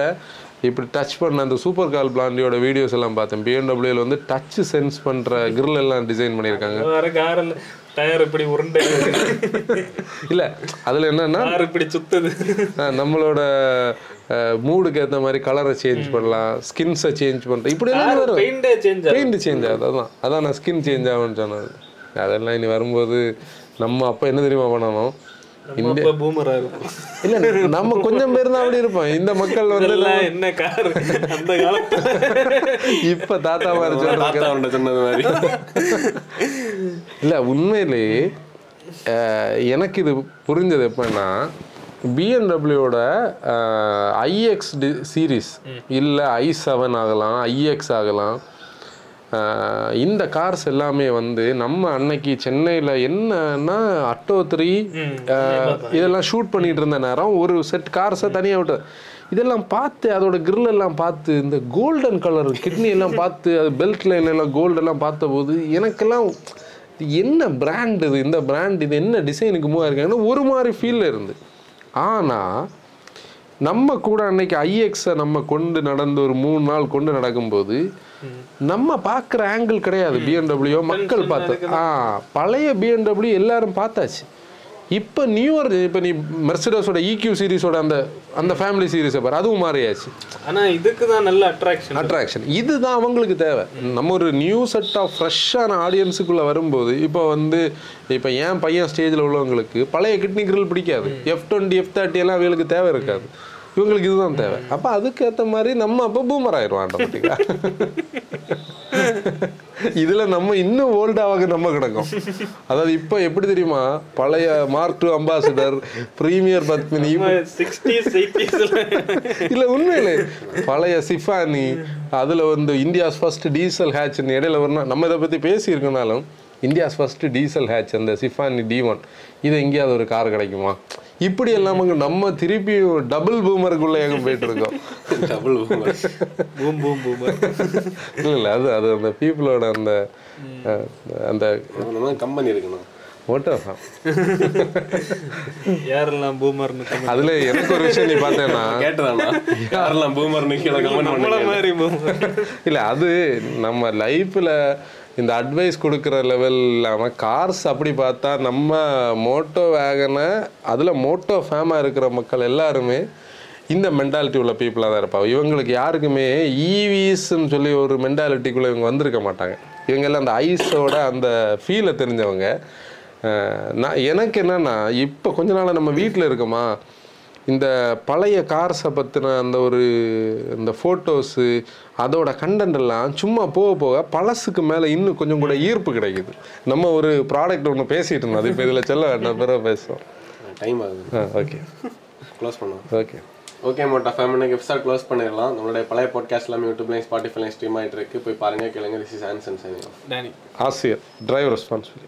இப்படி டச் பண்ண அந்த சூப்பர் கால் பிளாண்டியோட வீடியோஸ் எல்லாம் பார்த்தேன். பிஎன்டபிள்யூல வந்து டச் சென்ஸ் பண்ற grill எல்லாம் டிசைன் பண்ணியிருக்காங்க. காரில் டயர் இப்படி உருண்டை. இல்ல அதுல என்னன்னா கார் இப்படி சுத்துது. நம்மளோட மூடுக்கு ஏத்த மாதிரி கலரை சேஞ்ச் பண்ணலாம் ஸ்கின்ஸை சேஞ்ச் பண்ற இப்படி எல்லாம் பெயிண்டே சேஞ்ச் பெயிண்ட் சேஞ்ச் ஆகுது. அதான். அதான் நான் ஸ்கின் சேஞ்ச் ஆகும்னு சொன்னது. அதெல்லாம் இனி வரும்போது நம்ம அப்போ என்ன தெரியுமா பண்ணணும்? இல்ல நம்ம கொஞ்சம் பேர் தான் அப்படி இருப்போம். இந்த மக்கள் வந்து என்ன கார் அந்த காலத்துல இப்ப தாத்தா மாதிரி அவன்கிட்ட சொன்னது மாதிரி. இல்ல உண்மையிலேயே எனக்கு இது புரிஞ்சது எப்பன்னா பிஎன்டபிள்யூட ஐஎக்ஸ் டி சீரீஸ் இல்லை ஐ செவன் ஆகலாம் ஐஎக்ஸ் ஆகலாம். இந்த கார்ஸ் எல்லாமே வந்து நம்ம அன்னைக்கு சென்னையில் என்னன்னா அட்டோ த்ரீ இதெல்லாம் ஷூட் பண்ணிட்டு இருந்த நேரம் ஒரு செட் கார்ஸை தனியாக விட்டு. இதெல்லாம் பார்த்து அதோட grill எல்லாம் பார்த்து இந்த கோல்டன் கலர் கிட்னி எல்லாம் பார்த்து அது பெல்ட் லைன் எல்லாம் கோல்டு எல்லாம் பார்த்தபோது எனக்கெல்லாம் என்ன பிராண்ட் இது இந்த பிராண்ட் இது என்ன டிசைனுக்கு மூவ் இருக்காங்கன்னு ஒரு மாதிரி ஃபீலில் இருந்து. ஆனால் நம்ம கூட அன்னைக்கு ஐஎக்ஸை நம்ம கொண்டு நடந்து ஒரு மூணு நாள் கொண்டு நடக்கும்போது நம்ம பார்க்குற ஆங்கிள் கிடையாது. பிஎன்டபிள்யூ மக்கள் பார்த்து ஆ பழைய பிஎன்டபிள்யூ எல்லாரும் பார்த்தாச்சு. இப்போ நியூவர் இப்போ நீ மெர்சிடஸோட EQ சீரிஸோட அந்த அந்த ஃபேமிலி சீரிஸை பாரு அதுவும் மாறியாச்சு. ஆனா இதுக்கு தான் நல்ல அட்ராக்ஷன் அட்ராக்ஷன் இதுதான் அவங்களுக்கு தேவை. நம்ம ஒரு நியூ செட் ஆஃப் ஃப்ரெஷ்ஷான ஆடியன்ஸுக்குள்ளே வரும்போது இப்போ வந்து இப்போ என் பையன் ஸ்டேஜில் உள்ளவங்களுக்கு பழைய கிட்னி கிரில் பிடிக்காது. எஃப் டுவெண்ட்டி எஃப் தேர்ட்டி எல்லாம் அவங்களுக்கு தேவை இருக்காது. இவங்களுக்கு இதுதான் தேவை. அப்போ அதுக்கேற்ற மாதிரி நம்ம அப்போ பூமர் ஆயிடுவோம் ஆட்டோமேட்டிக்காக *laughs* இதில் நம்ம இன்னும் ஓல்டாக நம்ம கிடக்கும். அதாவது இப்போ எப்படி தெரியுமா? பழைய Mark two Ambassador Premier Padmini. இல்ல உண்மையிலே. பழைய சிஃபானி அதுல வந்து இந்தியாஸ் ஃபர்ஸ்ட் டீசல் ஹேட்ச்னு இடையில வரணும் நம்ம இதை பத்தி பேசியிருக்கனாலும் இந்தியாஸ் ஃபர்ஸ்ட் டீசல் ஹேட்ச் அந்த சிஃபானி டி ஒன் இது எங்கேயாவது ஒரு கார் கிடைக்குமா? இப்படி எல்லாம் நம்ம திருப்பி டபுள் பூமருக்குள்ள எங்க போயிட்டு இருக்கோம் டபுள் பூம் பூம் பூம் இல்ல இல்ல அது அது அந்த பீப்புளோட அந்த அந்த நம்ம கம்பெனி இருக்கணும். யாரெல்லாம் பூமர்னு அதுல எனக்கு ஒரு விஷயம் நீ பார்த்தேன்னா *laughs* கேட்டதானா? யாரெல்லாம் பூமர்னு கீழே கமெண்ட் பூமர் இல்ல அது நம்ம லைஃப்ல இந்த அட்வைஸ் கொடுக்குற லெவல் இல்லாமல் கார்ஸ் அப்படி பார்த்தா நம்ம மோட்டோ வேகனை அதில் மோட்டோ ஃபேமாக இருக்கிற மக்கள் எல்லாருமே இந்த மென்டாலிட்டி உள்ள பீப்புளாக தான் இருப்பாங்க. இவங்களுக்கு யாருக்குமே e ஈவிஸ்ன்னு சொல்லி ஒரு மென்டாலிட்டிக்குள்ளே இவங்க வந்திருக்க மாட்டாங்க. இவங்க எல்லாம் அந்த ஐஸோட அந்த ஃபீலை தெரிஞ்சவங்க. நான் எனக்கு என்னன்னா இப்போ கொஞ்ச நாள் நம்ம வீட்டில் இருக்கோமா? இந்த பழைய கார்ஸை பற்றின அந்த ஒரு இந்த ஃபோட்டோஸு அதோட கண்டென்ட் எல்லாம் சும்மா போக போக பழசுக்கு மேலே இன்னும் கொஞ்சம் கூட ஈர்ப்பு கிடைக்குது. நம்ம ஒரு ப்ராடக்ட் ஒன்று பேசிகிட்டு இருந்தோம். அது இப்போ இதில் செல்ல வேண்டாம். பிறகு பேசுவோம். டைம் ஆகுது. ஆ ஓகே க்ளோஸ் பண்ணுவோம் ஓகே ஓகே மோட்டா ஃபேமிலிக்கு எபிசோட் க்ளோஸ் பண்ணிடலாம். நம்மளுடைய பழைய பாட்காஸ்ட் எல்லாமே யூடியூப்லையும் ஸ்பாட்டிஃபைலையும் ஸ்ட்ரீம் ஆயிட்டு இருக்கு. போய் பாருங்க கேளுங்க. திஸ் இஸ் ஆன்சன் சைனிங் டேனி ஆசியர் டிரைவ் ரெஸ்பான்சிபிலிட்டி